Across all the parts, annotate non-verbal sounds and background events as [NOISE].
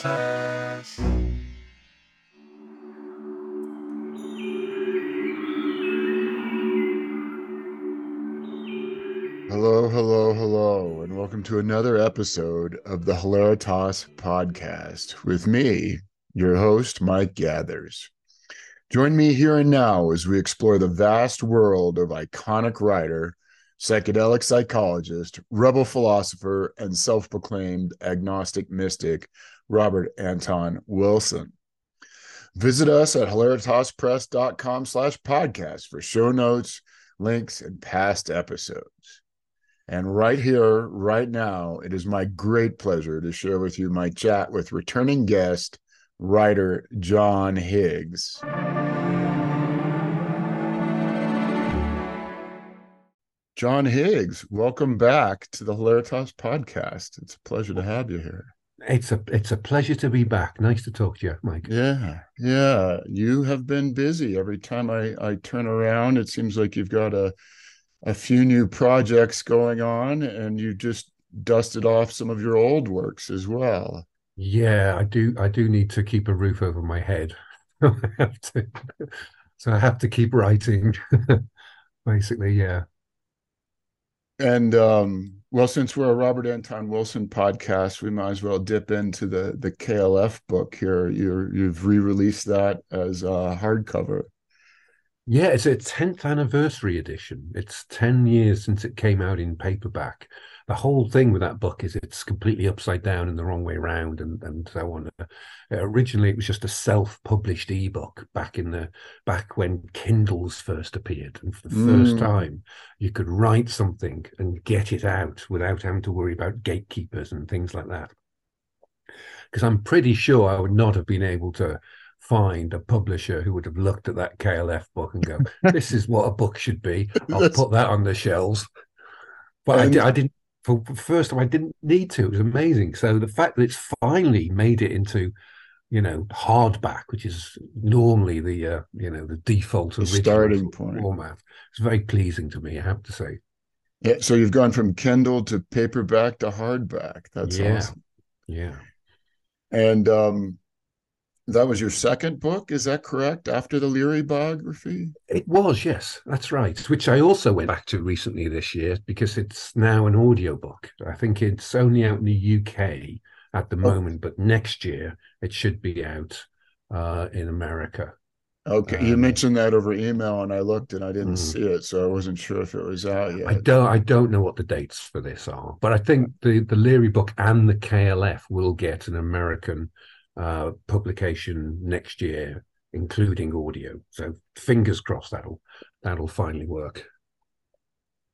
Hello, hello, hello, and welcome to another episode of the Hilaritas podcast with me, your host, Mike Gathers. Join me here and now as we explore the vast world of iconic writer, psychedelic psychologist, rebel philosopher, and self proclaimed agnostic mystic, Robert Anton Wilson. Visit us at hilaritaspress.com slash podcast for show notes, links, and past episodes. And right here, right now, it is my great pleasure to share with you my chat with returning guest, writer John Higgs. John Higgs, welcome back to the Hilaritas podcast. It's a pleasure to have you here. It's a it's a pleasure to be back. Nice to talk to you, Mike. Yeah, yeah. You have been busy. Every time I I turn around, it seems like you've got a a few new projects going on and you just dusted off some of your old works as well yeah i do i do need to keep a roof over my head [LAUGHS] I have to, so i have to keep writing [LAUGHS] basically yeah and um well since we're a robert anton wilson podcast we might as well dip into the the klf book here you you've re-released that as a hardcover yeah, it's a 10th anniversary edition. It's 10 years since it came out in paperback. The whole thing with that book is it's completely upside down and the wrong way around and, and so on. Uh, originally, it was just a self-published ebook back in the back when Kindles first appeared. And for the mm. first time, you could write something and get it out without having to worry about gatekeepers and things like that. Because I'm pretty sure I would not have been able to find a publisher who would have looked at that KLF book and go, [LAUGHS] "This is what a book should be." I'll put that on the shelves. But and... I, I, didn't. For the first time, I didn't need to. It was amazing. So the fact that it's finally made it into, you know, hardback, which is normally the uh, you know the default the starting point format, it's very pleasing to me. I have to say. Yeah. So you've gone from Kindle to paperback to hardback. That's yeah. awesome. Yeah. And um, that was your second book, is that correct? After the Leary biography? It was, yes, that's right. Which I also went back to recently this year because it's now an audiobook. I think it's only out in the UK at the oh. moment, but next year it should be out uh, in America. Okay, um, you mentioned that over email, and I looked and I didn't mm. see it, so I wasn't sure if it was out yet. I don't, I don't know what the dates for this are, but I think the the Leary book and the KLF will get an American uh, publication next year, including audio. So fingers crossed that'll that'll finally work.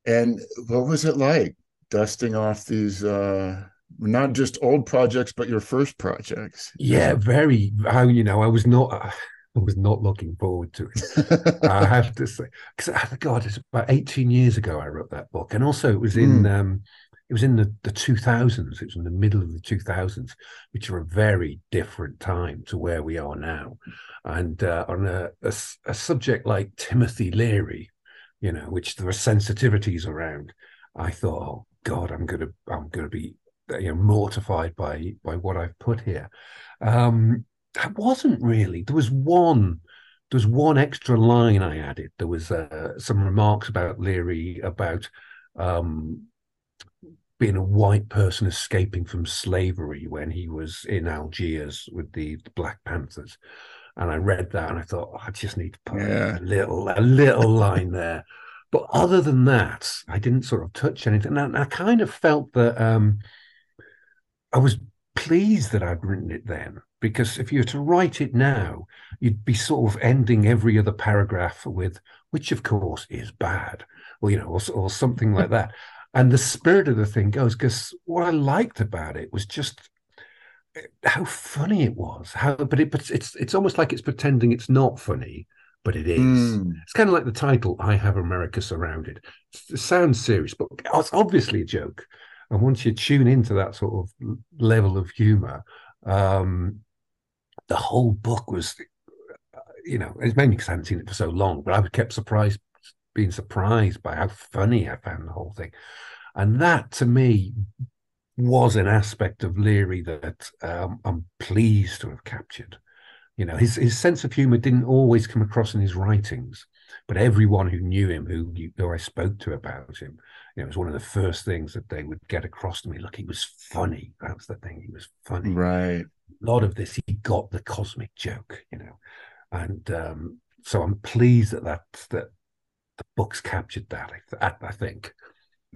And what was it like dusting off these uh not just old projects but your first projects? Yeah, very how you know, I was not I was not looking forward to it. [LAUGHS] I have to say, because oh God, it's about 18 years ago I wrote that book, and also it was in mm. um, it was in the, the 2000s it was in the middle of the 2000s which are a very different time to where we are now. And uh, on a, a, a, subject like timothy leary you know which there are sensitivities around i thought oh god i'm gonna i'm gonna be you know mortified by by what i've put here. Um that wasn't really there was one there was one extra line i added. There was uh, some remarks about leary about um being a white person escaping from slavery when he was in Algiers with the, the Black Panthers. And I read that and I thought, oh, I just need to put yeah. a little a little line there. But other than that, I didn't sort of touch anything. And I kind of felt that um, I was pleased that I'd written it then, because if you were to write it now, you'd be sort of ending every other paragraph with, which of course is bad, or you know, or, or something like that and the spirit of the thing goes because what I liked about it was just how funny it was. How, but it, but it's it's almost like it's pretending it's not funny, but it is. Mm. It's kind of like the title "I Have America Surrounded." It sounds serious, but it's obviously a joke. And once you tune into that sort of level of humor, um, the whole book was, you know, it's mainly because I hadn't seen it for so long, but I was kept surprised being surprised by how funny I found the whole thing. And that to me was an aspect of Leary that um, I'm pleased to have captured. You know, his his sense of humor didn't always come across in his writings, but everyone who knew him, who who I spoke to about him, you know, it was one of the first things that they would get across to me. Look, he was funny. That was the thing. He was funny. Right. A lot of this, he got the cosmic joke. You know, and um, so I'm pleased that that that the books captured that. I, I think.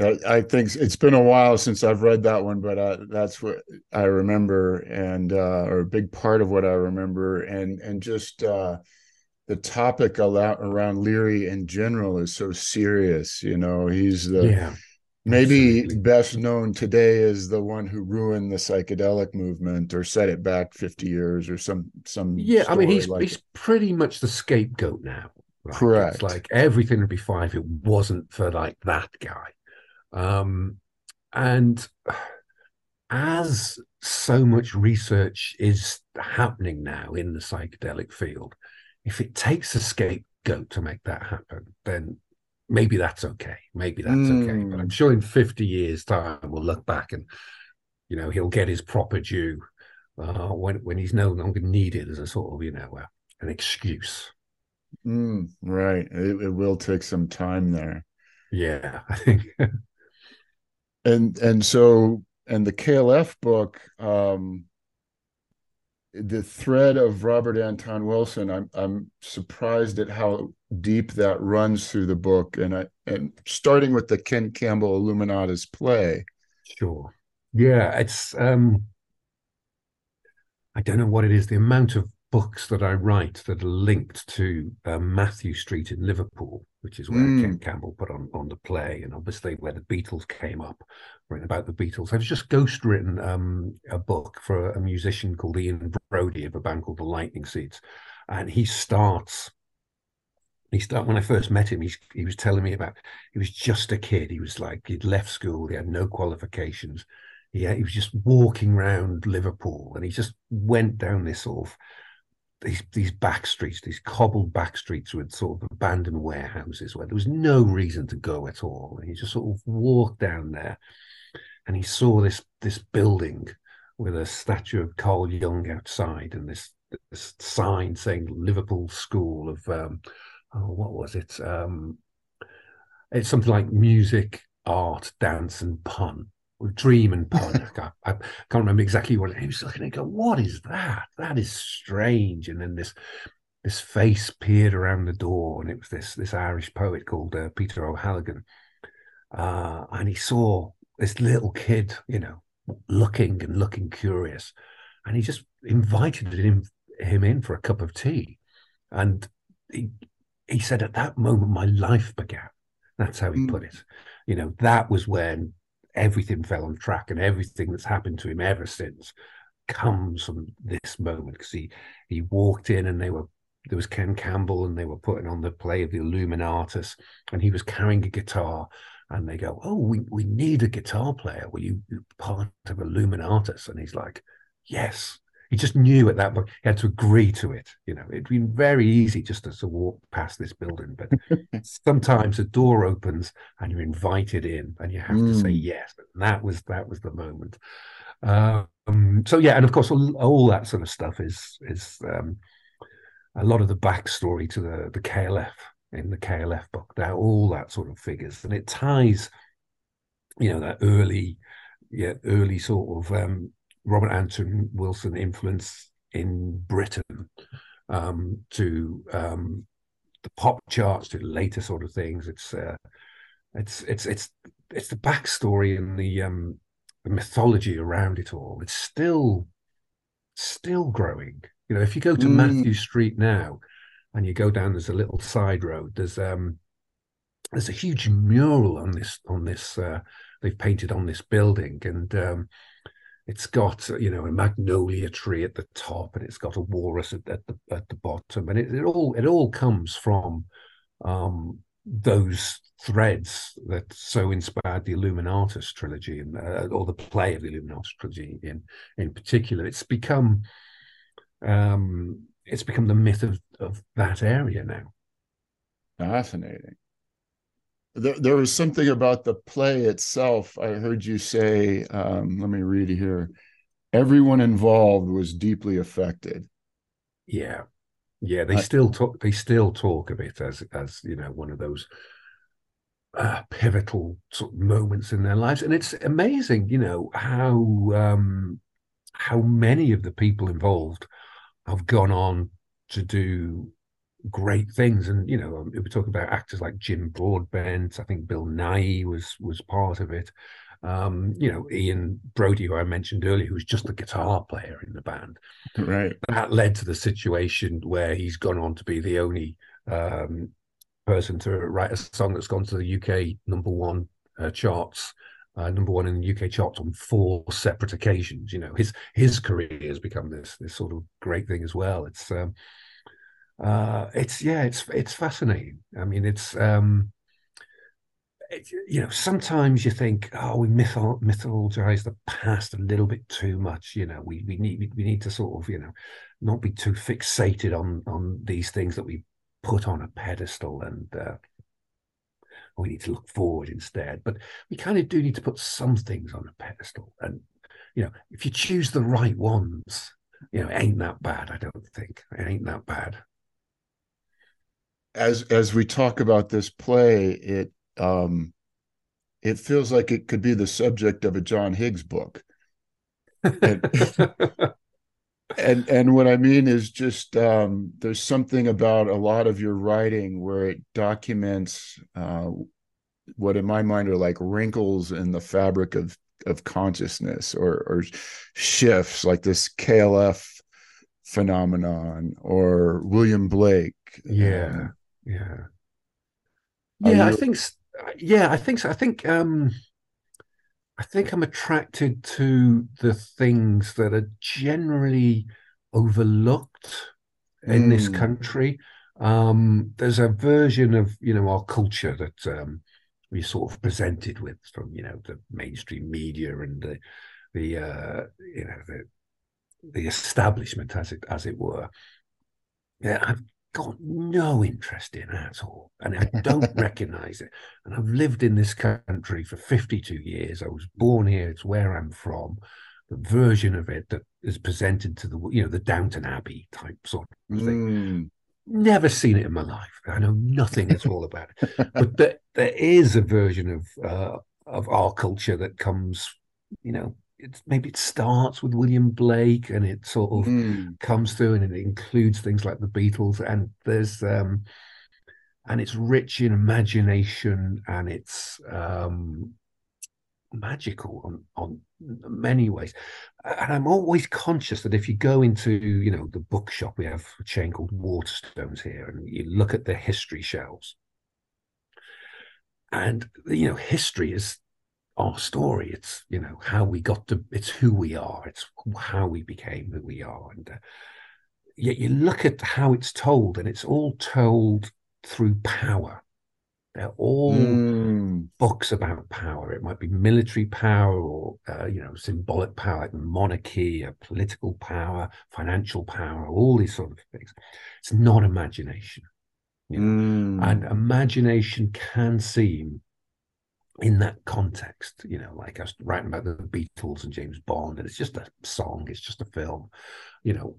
I think it's been a while since I've read that one, but uh, that's what I remember, and uh, or a big part of what I remember, and and just uh, the topic around Leary in general is so serious. You know, he's the yeah, maybe absolutely. best known today as the one who ruined the psychedelic movement or set it back fifty years or some some. Yeah, I mean, he's like he's it. pretty much the scapegoat now. Like, Correct. It's like everything would be fine if it wasn't for like that guy. Um, and as so much research is happening now in the psychedelic field, if it takes a scapegoat to make that happen, then maybe that's okay. Maybe that's mm. okay. But I'm hmm. sure in 50 years' time, we'll look back and, you know, he'll get his proper due uh, when, when he's no longer needed as a sort of, you know, uh, an excuse. Mm, right. It, it will take some time there. Yeah, [LAUGHS] I think and and so and the KLF book, um, the thread of Robert Anton Wilson, I'm I'm surprised at how deep that runs through the book, and I and starting with the Ken Campbell Illuminatus play. Sure. Yeah, it's um I don't know what it is. The amount of books that I write that are linked to uh, Mathew Street in Liverpool, which is where mm. Ken Campbell put on, on the play, and obviously where the Beatles came up, written about the Beatles. I've just ghost written um, a book for a musician called Ian Broudie of a band called the Lightning Seeds, and he starts. He start when I first met him. He he was telling me about he was just a kid. He was like he'd left school. He had no qualifications. He, he was just walking around Liverpool, and he just went down this sort of these these back streets, these cobbled back streets with sort of abandoned warehouses where there was no reason to go at all. And he just sort of walked down there and he saw this this building with a statue of Carl Jung outside and this, this sign saying Liverpool School of um, oh, what was it? Um, it's something like music, art, dance, and pun dream and pun. [LAUGHS] I, I, can't remember exactly what he was looking at. Go, what is that? That is strange. And then this this face peered around the door, and it was this this Irish poet called uh, Peter O'Halligan, uh, and he saw this little kid, you know, looking and looking curious, and he just invited him him in for a cup of tea, and he he said at that moment my life began. That's how he mm. put it. You know, that was when everything fell on track and everything that's happened to him ever since comes from this moment. Because he he walked in and they were there was Ken Campbell and they were putting on the play of the Illuminatus and he was carrying a guitar and they go oh we, we need a guitar player. Will you part of Illuminatus? And he's like yes he just knew at that point he had to agree to it. You know, it'd been very easy just to, to walk past this building, but [LAUGHS] sometimes a door opens and you're invited in, and you have mm. to say mm. yes. And that was that was the moment. Um, so yeah, and of course, all, all, that sort of stuff is is um, a lot of the backstory to the the KLF in the KLF book. Now, all that sort of figures, and it ties, you know, that early, yeah, early sort of um, Robert Anton Wilson influence in Britain um, to um, the pop charts to later sort of things. It's uh, it's it's it's it's the backstory and the um, the mythology around it all. It's still still growing. You know, if you go to mm. Mathew Street now and you go down, there's a little side road. There's um there's a huge mural on this on this uh, they've painted on this building and um, it's got you know a magnolia tree at the top and it's got a walrus at, at the at the bottom and it, it all it all comes from um, those threads that so inspired the Illuminatus trilogy and uh, or the play of the Illuminatus trilogy in in particular. It's become um, it's become the myth of of that area now. Fascinating there, there was something about the play itself. I heard you say, um, let me read here. Everyone involved was deeply affected. Yeah, yeah. They I, still talk. They still talk of it as as you know one of those uh, pivotal sort of moments in their lives, and it's amazing, you know, how um, how many of the people involved have gone on to do great things. And you know, we talk about actors like Jim Broadbent. I think Bill Nighy was was part of it. Um, you know, Ian Broudie, who I mentioned earlier, who was just the guitar player in the band. Right. That led to the situation where he's gone on to be the only um, person to write a song that's gone to the UK number one uh, charts. Uh, number one in the UK charts on four separate occasions. You know, his his career has become this this sort of great thing as well. It's um, uh, it's yeah, it's it's fascinating. I mean, it's um, it, you know, sometimes you think, oh, we mythol- mythologize the past a little bit too much. You know, we we need we need to sort of you know not be too fixated on on these things that we put on a pedestal and. Uh, we need to look forward instead. But we kind of do need to put some things on a pedestal. And, you know, if you choose the right ones, you know, it ain't that bad, I don't think. It ain't that bad as as we talk about this play, it um, it feels like it could be the subject of a John Higgs book. And, [LAUGHS] and, and what I mean is just um, there's something about a lot of your writing where it documents uh, what in my mind are like wrinkles in the fabric of of consciousness or or shifts like this KLF phenomenon or William Blake. Yeah. Um, yeah. Yeah, you... I think. Yeah, I think so. I think. um I think I'm attracted to the things that are generally overlooked in mm. this country. Um, there's a version of you know our culture that um, we sort of presented with from you know the mainstream media and the the uh, you know the the establishment as it as it were. Yeah, I've got no interest in at all. And I don't [LAUGHS] recognize it. And I've lived in this country for 52 years. I was born here, it's where I'm from. The version of it that is presented to the, you know, the Downton Abbey type sort of thing. Mm. Never seen it in my life. I know nothing at all about it. [LAUGHS] But there, there is a version of uh, of our culture that comes, you know, it's maybe it starts with William Blake and it sort of mm. comes through and it includes things like the Beatles and there's um and it's rich in imagination and it's um magical on on many ways and i'm always conscious that if you go into you know the bookshop we have a chain called waterstones here and you look at the history shelves and you know history is our story. It's you know how we got to. It's who we are. It's how we became who we are. And uh, yet you look at how it's told, and it's all told through power. They're all mm. books about power. It might be military power or uh, you know symbolic power, like monarchy, a political power, financial power, all these sort of things. It's not imagination. You know? mm. And imagination can seem in that context, you know, like I was writing about the Beatles and James Bond, and it's just a song, it's just a film, you know,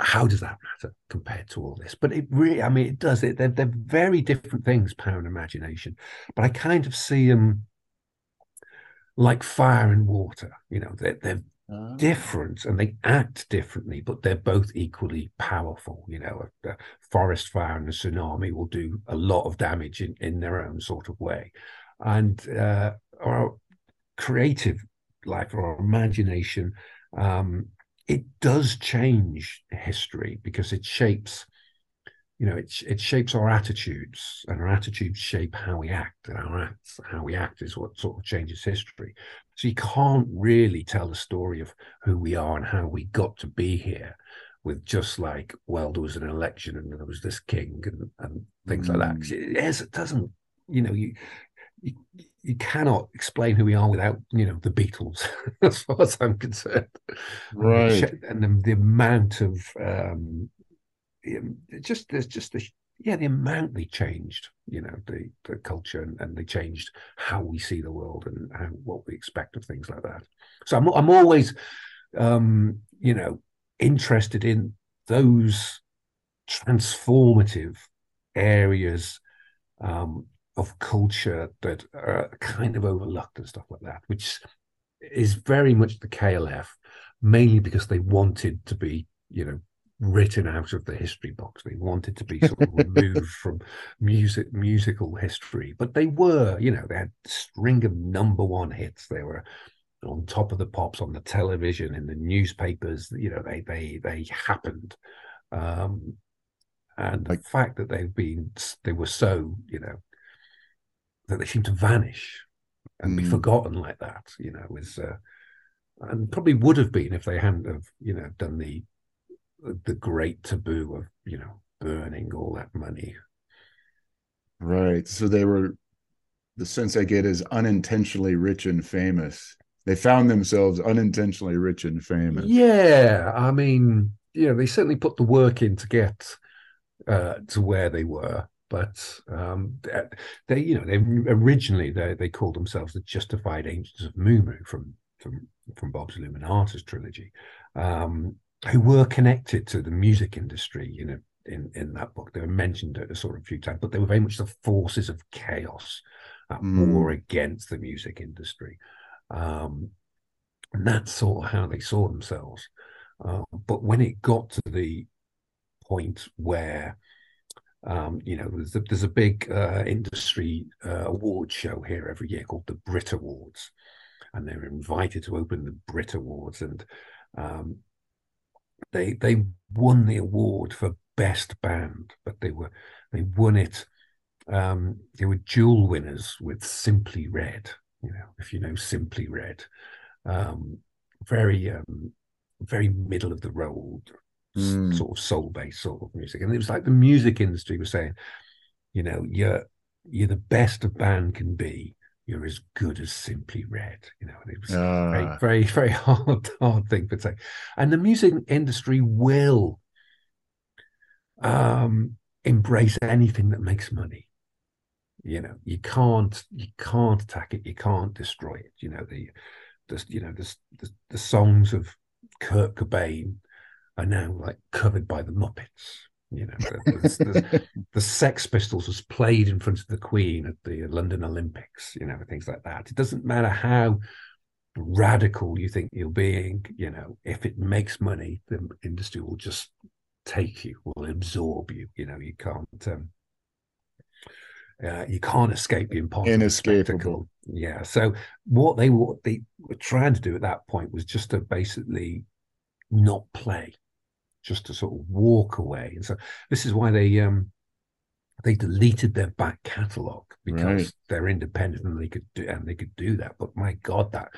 how does that matter compared to all this? But it really, I mean, it does. It they're, they're very different things, power and imagination. But I kind of see them like fire and water. You know, they're they're oh. different and they act differently, but they're both equally powerful. You know, a, a forest fire and a tsunami will do a lot of damage in in their own sort of way and uh, our creative life or our imagination, um, it does change history because it shapes, you know, it, it shapes our attitudes, and our attitudes shape how we act, and our acts, how we act is what sort of changes history. So you can't really tell the story of who we are and how we got to be here with just like, well, there was an election and there was this king and, and things mm. like that. Mm. It, it doesn't, you know, you you, you cannot explain who we are without you know the Beatles, [LAUGHS] as far as I'm concerned. Right, and the, the amount of um, just there's just a yeah, the amount they changed, you know, the the culture and, and they changed how we see the world and how, what we expect of things like that. So I'm I'm always, um, you know, interested in those transformative areas um, of culture that are kind of overlooked and stuff like that, which is very much the KLF, mainly because they wanted to be, you know, written out of the history books. They wanted to be sort of removed [LAUGHS] from music musical history, but they were, you know, they had a string of number one hits. They were on top of the pops on the television, in the newspapers. You know, they they they happened. Um, and the fact that they've been they were so you know that they seem to vanish and mm. be forgotten like that you know is uh, and probably would have been if they hadn't have you know done the the great taboo of you know burning all that money right so they were the sense i get is unintentionally rich and famous they found themselves unintentionally rich and famous yeah i mean you know they certainly put the work in to get uh, to where they were. But um, they, you know, they originally they, they called themselves the Justified Ancients of Mu from from from Bob's Illuminatus trilogy, um, who were connected to the music industry. You know, in in that book, they were mentioned a sort of a few times, but they were very much the forces of chaos at mm. war against the music industry. Um, and that's sort of how they saw themselves. Uh, but when it got to the point where um, you know there's a, there's a big uh, industry uh, award show here every year called the Brit Awards, and they're invited to open the Brit Awards, and um, they they won the award for best band, but they were they won it. Um, they were dual winners with Simply Red. You know, if you know Simply Red, um, very um, very middle of the road mm. sort of soul based sort of music. And it was like the music industry was saying, you know, you're you're the best a band can be. You're as good as Simply Red, you know, and it was very, ah. very, very [LAUGHS] hard, hard thing to say. And the music industry will um, embrace anything that makes money. You know, you can't, you can't attack it, you can't destroy it. You know, the, the you know, the, the, the songs of Kurt Cobain are now like covered by the Muppets. You know, the, the, [LAUGHS] the, Sex Pistols was played in front of the Queen at the London Olympics. You know, things like that. It doesn't matter how radical you think you're being. You know, if it makes money, the industry will just take you, will absorb you. You know, you can't. Um, uh, you can't escape the impossible. Inescapable. Yeah. So what they what they were trying to do at that point was just to basically not play just to sort of walk away. And so this is why they um they deleted their back catalogue because right. they're independent and they could do and they could do that. But my God, that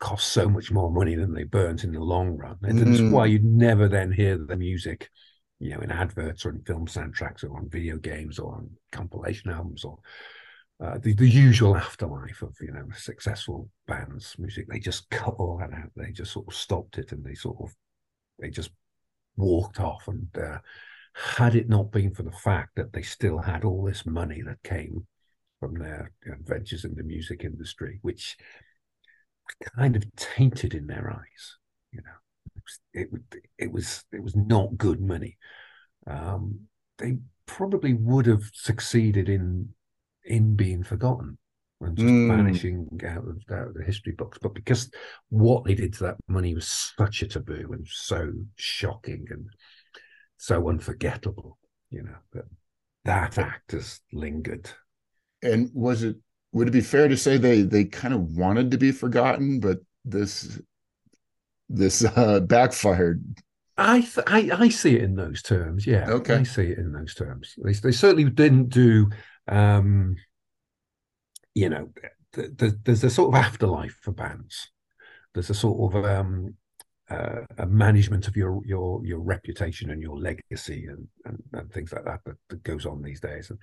costs so much more money than they burnt in the long run. And mm. that's why you never then hear the music, you know, in adverts or in film soundtracks or on video games or on compilation albums or uh, the, the usual afterlife of you know successful bands music they just cut all that out they just sort of stopped it and they sort of they just walked off. And uh, had it not been for the fact that they still had all this money that came from their adventures in the music industry, which kind of tainted in their eyes, you know, it was it, it was it was not good money. Um, they probably would have succeeded in in being forgotten and just mm. vanishing out of, out of the history books. But because what they did to that money was such a taboo and so shocking and so unforgettable, you know, that that act has lingered. And was it would it be fair to say they they kind of wanted to be forgotten, but this this [LAUGHS] uh, backfired? I, th- I I see it in those terms. Yeah, okay, I see it in those terms. They they certainly didn't do um, you know, th- there's a sort of afterlife for bands. There's a sort of um, uh, a management of your your your reputation and your legacy and, and, and things like that, that, that goes on these days. And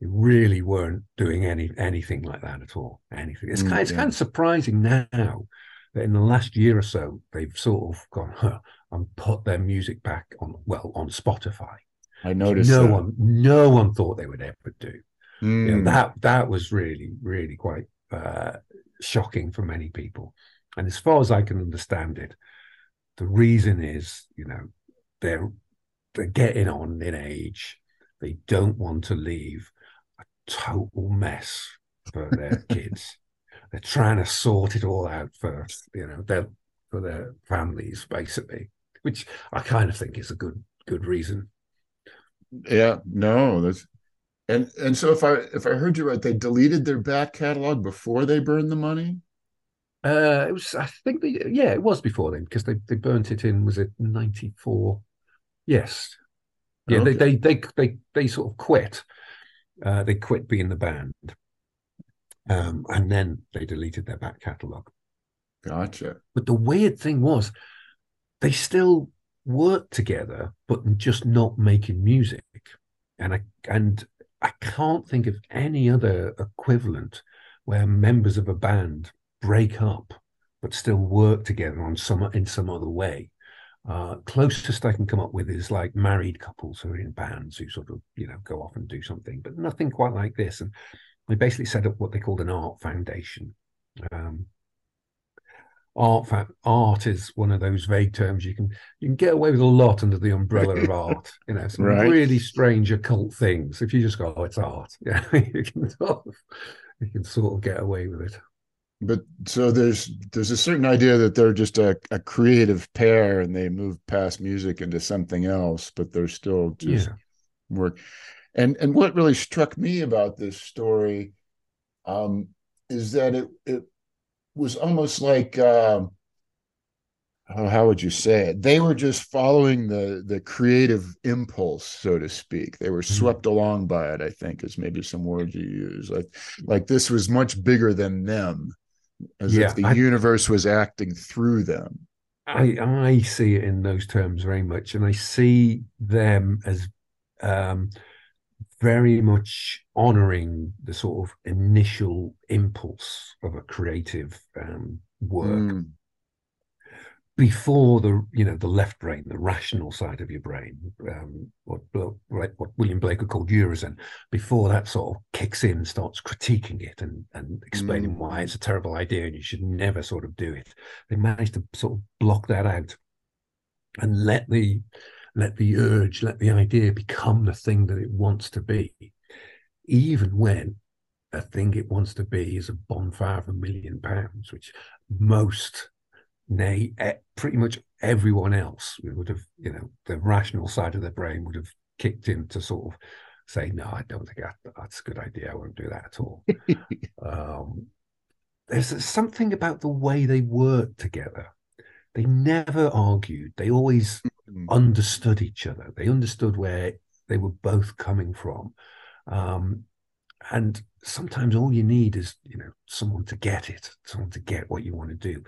they really weren't doing any anything like that at all. Anything. It's mm, kind, it's yeah. kind of surprising now that in the last year or so they've sort of gone huh, and put their music back on well on Spotify. I noticed no that. one, no one thought they would ever do. Mm. You know, that that was really, really quite uh, shocking for many people. And as far as I can understand it, the reason is, you know, they're they're getting on in age. They don't want to leave a total mess for their [LAUGHS] kids. They're trying to sort it all out first, you know, their for their families, basically, which I kind of think is a good good reason. Yeah, no, that's and and so if I if I heard you right, they deleted their back catalog before they burned the money. Uh, it was, I think, they, yeah, it was before then because they, they burnt it in. Was it ninety four? Yes, yeah. Okay. They, they they they they sort of quit. Uh, they quit being the band, um, and then they deleted their back catalogue. Gotcha. But the weird thing was, they still worked together, but just not making music. And I and I can't think of any other equivalent where members of a band break up but still work together on some in some other way. Uh, closest I can come up with is like married couples who are in bands who sort of you know go off and do something, but nothing quite like this. And they basically set up what they called an art foundation. Um, art art is one of those vague terms you can you can get away with a lot under the umbrella of [LAUGHS] art you know some Right. really strange occult things if you just go oh it's art [LAUGHS] yeah you can sort of you can sort of get away with it But so there's there's a certain idea that they're just a, a creative pair and they move past music into something else, but they're still just yeah work. And and what really struck me about this story um, is that it it was almost like um, how, how would you say it? They were just following the the creative impulse, so to speak. They were swept along by it. I think is maybe some words you use. Like like this was much bigger than them, as Yeah, if the I- universe was acting through them. I I see it in those terms very much, and I see them as um, very much honoring the sort of initial impulse of a creative um, work Mm, before the you know the left brain, the rational side of your brain, um, what what what William Blake would call Urizen, before that sort of kicks in, starts critiquing it and and explaining Mm. why it's a terrible idea and you should never sort of do it. They managed to sort of block that out and let the let the urge, let the idea become the thing that it wants to be, even when a thing it wants to be is a bonfire of a million pounds, which most nay, pretty much everyone else would have, you know, the rational side of their brain would have kicked in to sort of say, no, I don't think that, that's a good idea. I won't do that at all. [LAUGHS] um, there's something about the way they work together. They never argued. They always mm, understood each other. They understood where they were both coming from. Um, and sometimes all you need is, you know, someone to get it, someone to get what you want to do.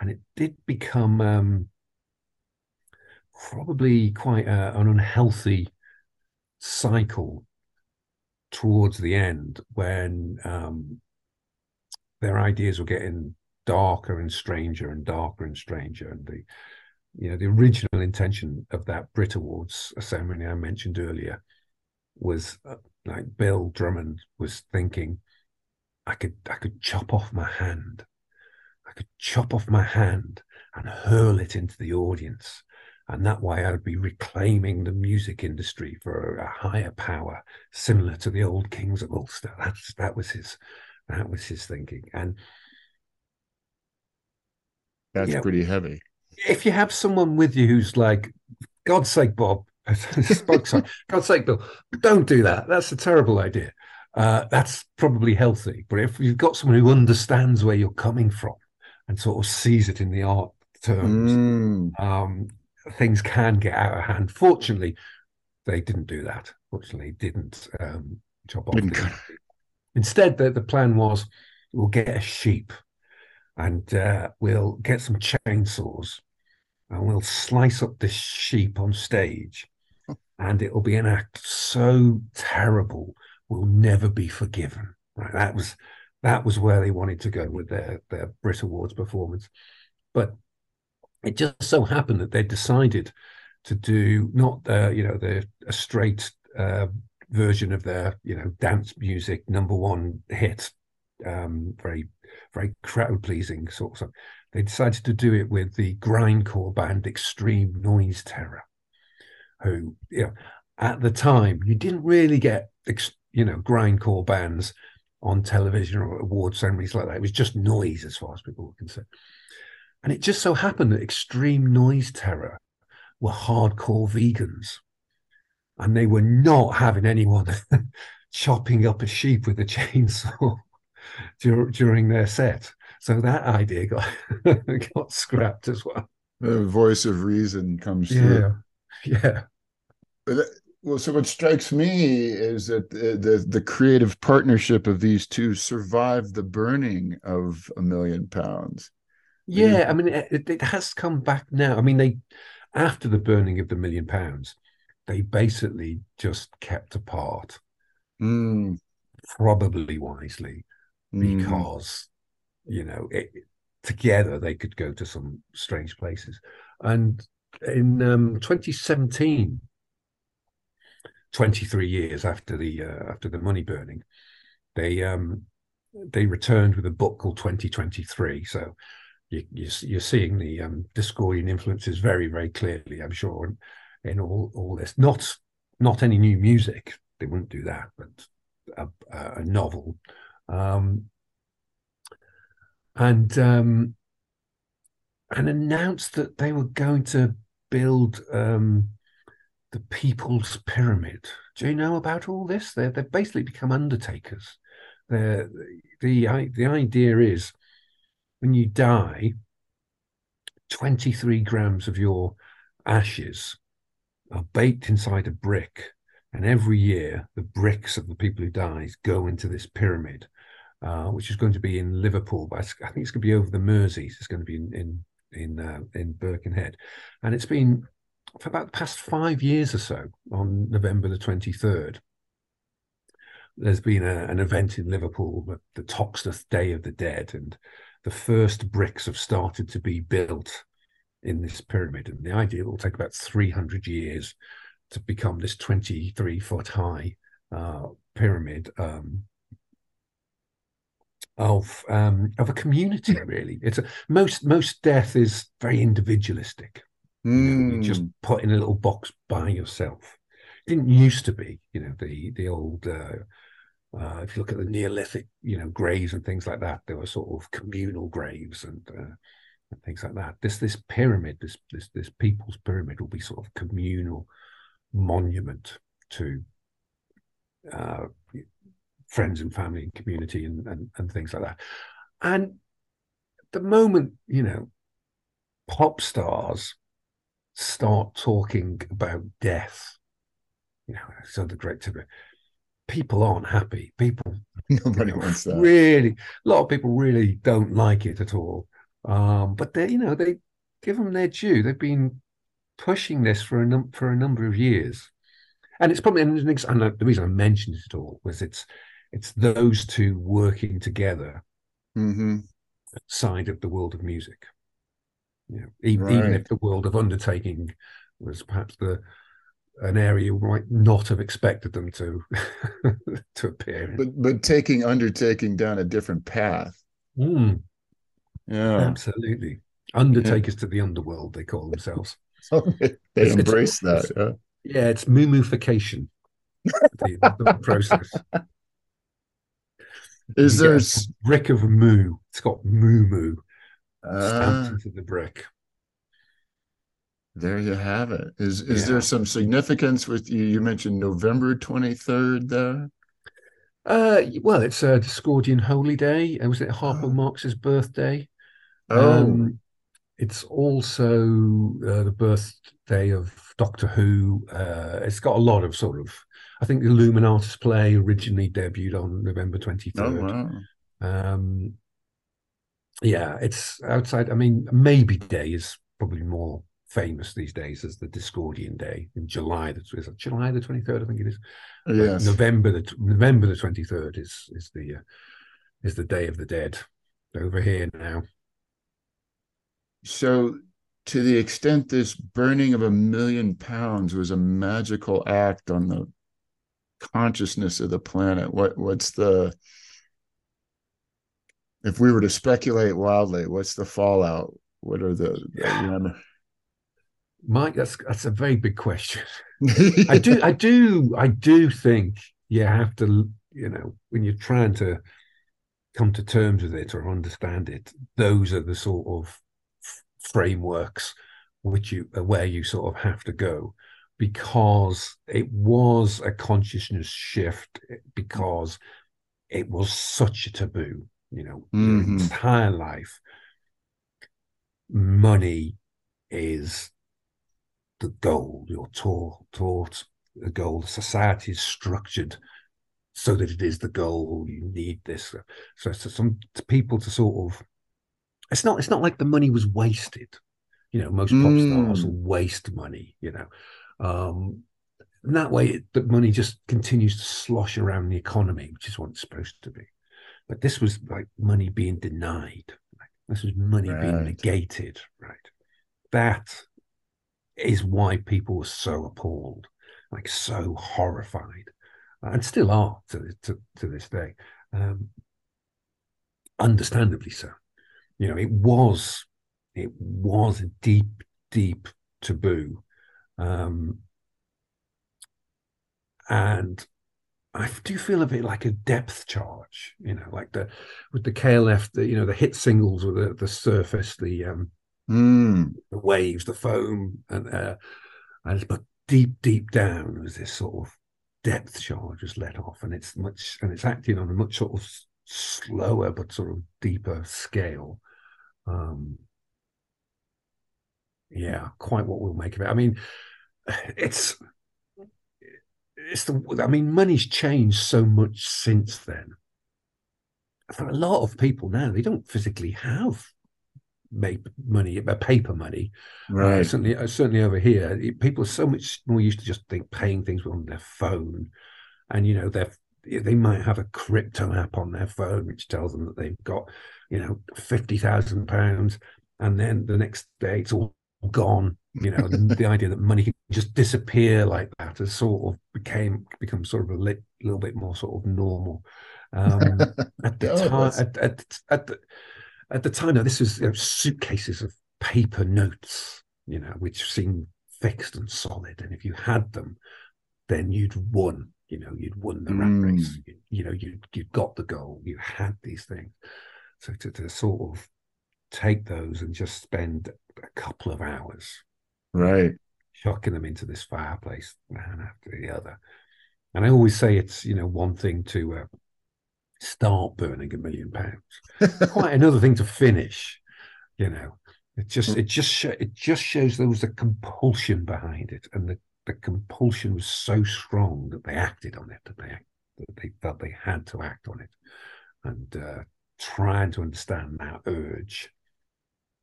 And it did become um, probably quite a, an unhealthy cycle towards the end when um, their ideas were getting darker and stranger and darker and stranger. And the you know the original intention of that brit awards ceremony i mentioned earlier was uh, like bill drummond was thinking i could i could chop off my hand. I could chop off my hand and hurl it into the audience. And that way i'd be reclaiming the music industry for a higher power similar to the old kings of ulster. That's that was his that was his thinking. And that's pretty heavy. if you have someone with you who's like, God's sake, Bob, [LAUGHS] spoke God's sake, Bill, don't do that. That's a terrible idea. Uh, that's probably healthy. But if you've got someone who understands where you're coming from and sort of sees it in the art terms, Mm, um, things can get out of hand. Fortunately, they didn't do that. Fortunately, didn't um, chop off. Instead, the, the plan was we'll get a sheep and uh, we'll get some chainsaws and we'll slice up this sheep on stage. [LAUGHS] And it'll be an act so terrible, will never be forgiven. Right? That was that was where they wanted to go with their their Brit Awards performance. But it just so happened that they decided to do not uh, you know the a straight uh, version of their you know dance music number one hit, um, very very crowd pleasing sort of. Stuff. They decided to do it with the grindcore band Extreme Noise Terror, who you know at the time you didn't really get you know grindcore bands on television or award ceremonies like that. It was just noise as far as people were concerned. And it just so happened that Extreme Noise Terror were hardcore vegans. And they were not having anyone [LAUGHS] chopping up a sheep with a chainsaw during their set. So that idea got [LAUGHS] got scrapped as well. The voice of reason comes yeah. through. Yeah. But well, so what strikes me is that the, the, the creative partnership of these two survived the burning of a million pounds. Yeah, I mean, it, it has come back now. I mean, they after the burning of the million pounds, they basically just kept apart, mm. probably wisely, Mm. because you know it, together they could go to some strange places. And in um, 2017, 23 years after the uh, after the money burning, they um, they returned with a book called 2023. So you, you, are seeing the um, Discordian influences very very clearly, I'm sure, in, in all all this. Not not any new music. They wouldn't do that, but a, a novel. Um, and um, and announced that they were going to build um, the People's Pyramid. Do you know about all this? They're they've basically become undertakers. They're, the the idea is when you die, twenty three grams of your ashes are baked inside a brick, and every year the bricks of the people who dies go into this pyramid, uh, which is going to be in Liverpool. But I think it's going to be over the Merseys. It's going to be in in in, uh, in Birkenhead, and it's been for about the past five years or so, on November the 23rd, there's been a, an event in Liverpool, the, the Toxteth Day of the Dead, and the first bricks have started to be built in this pyramid. And the idea will take about 300 years to become this 23 foot high uh, pyramid um, of um, of a community. Really, it's a, most most death is very individualistic. You, know, you just Mm. put in a little box by yourself. It didn't used to be, you know, the the old. Uh, uh, if you look at the Neolithic, you know, graves and things like that, they were sort of communal graves and, uh, and things like that. This this pyramid, this this this people's pyramid, will be sort of communal monument to uh, friends and family and community and, and and things like that. And the moment you know, pop stars start talking about death, you know, so the great to people aren't happy. People [LAUGHS] Nobody wants that. really, a lot of people really don't like it at all. Um, but they, you know, they give them their due. They've been pushing this for a num- for a number of years, and it's probably and, an ex- and the reason I mentioned it at all was it's it's those two working together hmm side of the world of music. You know, even, even if the world of undertaking was perhaps the an area you might not have expected them to [LAUGHS] to appear in. But but taking undertaking down a different path. Mm, Yeah. absolutely. Undertakers to the underworld, they call themselves. [LAUGHS] They, they It's- it's- embrace that. Yeah. Yeah, it's MuMufication. [LAUGHS] the, the process. Is there a brick of moo? It's got Mu Mu stamped Ah, into the brick. there you have it. Is is Yeah. there some significance with you? You mentioned November 23rd there. Uh, well, it's a Discordian holy day. Uh, Was it Harpo Oh. Marx's birthday? Oh, Um, it's also uh, the birthday of Doctor Who. Uh, it's got a lot of sort of. I think the Illuminatus play originally debuted on November twenty oh third. wow. Um, yeah, it's outside. I mean, Maybe Day is probably more famous these days as the Discordian Day in July. That's is it July the twenty third. I think it is. Yes. November the November the twenty third is is the uh, is the Day of the Dead over here now. So to the extent this burning of a million pounds was a magical act on the consciousness of the planet, what what's the if we were to speculate wildly, what's the fallout? What are the, the Mike, that's that's a very big question. [LAUGHS] I do, I do, I do think you have to, you know, when you're trying to come to terms with it or understand it, those are the sort of frameworks which you where you sort of have to go because it was a consciousness shift because it was such a taboo you know mm-hmm. your entire life. Money is the goal you're taught taught the goal society is structured so that it is the goal you need this. So, so some people to sort of it's not it's not like the money was wasted. You know most pop stars mm. waste money you know um and that way the money just continues to slosh around the economy which is what it's supposed to be but this was like money being denied right? this was money right. being negated right that is why people were so appalled like so horrified and still are to, to, to this day um understandably so you know, it was it was a deep, deep taboo. Um, and I do feel a bit like a depth charge, you know, like the with the KLF, the you know, the hit singles with the, the surface, the um mm. the waves, the foam, and uh and but deep, deep down was this sort of depth charge was let off, and it's much and it's acting on a much sort of slower but sort of deeper scale um, yeah, quite what we'll make of it. I mean, it's it's the. I mean, money's changed so much since then. For a lot of people now, they don't physically have make money, uh, paper money. Uh, right. Uh, certainly, uh, certainly over here, people are so much more used to just think paying things on their phone, and you know they're they might have a crypto app on their phone which tells them that they've got you know, fifty thousand pounds, and then the next day it's all gone. You know, the, the, [LAUGHS] idea that money can just disappear like that has sort of became become sort of a li- little bit more sort of normal. Um, at [LAUGHS] the time, at, at, at the at the time, now this was you know, suitcases of paper notes, you know, which seemed fixed and solid, and if you had them, then you'd won. You know, you'd won the rat mm. race. You, know, you know, you you got the goal. You had these things. So to, to sort of take those and just spend a couple of hours, right, chucking them into this fireplace one after the other. And I always say it's you know one thing to uh, start burning a million pounds, [LAUGHS] quite another thing to finish. You know, it just it just sh- it just shows there was a compulsion behind it, and the the compulsion was so strong that they acted on it, that they that they felt they had to act on it, and uh, trying to understand that urge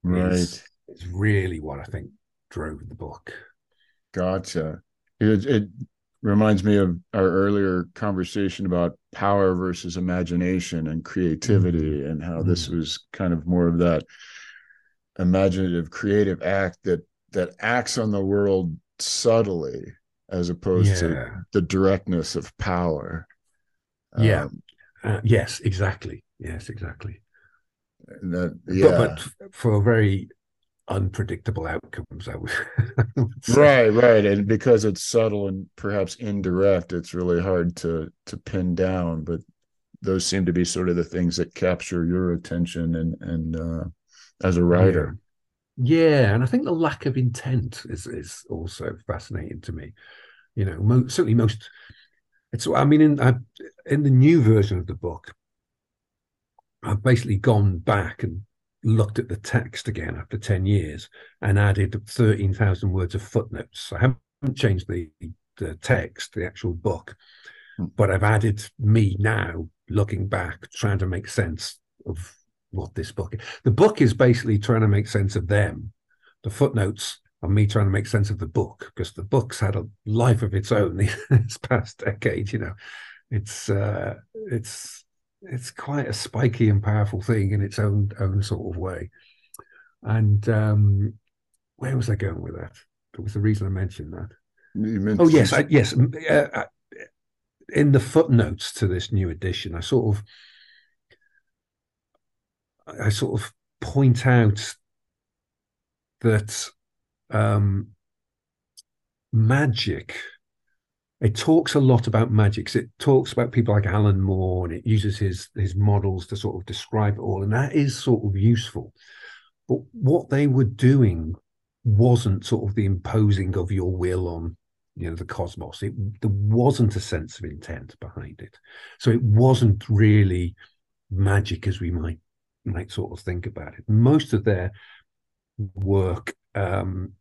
right is, is really what i think drove the book gotcha it, it reminds me of our earlier conversation about power versus imagination and creativity mm-hmm. and how mm-hmm. this was kind of more of that imaginative creative act that that acts on the world subtly as opposed yeah. to the directness of power yeah um, uh, yes exactly Yes, exactly. Yeah. But, but, for very unpredictable outcomes, I would. [LAUGHS] right, right, and because it's subtle and perhaps indirect, it's really hard to to pin down. But those seem to be sort of the things that capture your attention and and uh, as a writer. Yeah. yeah. and I think the lack of intent is is also fascinating to me. You know, mo- certainly most. It's. I mean, in I, in the new version of the book, I've basically gone back and looked at the text again after 10 years and added 13,000 words of footnotes. I haven't changed the, the text, the actual book, hmm. but I've added me now looking back, trying to make sense of what this book is. The book is basically trying to make sense of them. The footnotes are me trying to make sense of the book because the book's had a life of its own [LAUGHS] this past decade, you know. It's uh it's it's quite a spiky and powerful thing in its own own sort of way. And um, where was I going with that? There was the reason I mentioned that. Oh yes, I, yes. Uh, in the footnotes to this new edition, I sort of, I sort of point out that um, magic. It talks a lot about magic. It talks about people like Alan Moore, and it uses his his models to sort of describe it all, and that is sort of useful. But what they were doing wasn't sort of the imposing of your will on you know the cosmos it there wasn't a sense of intent behind it so it wasn't really magic as we might might sort of think about it most of their work um,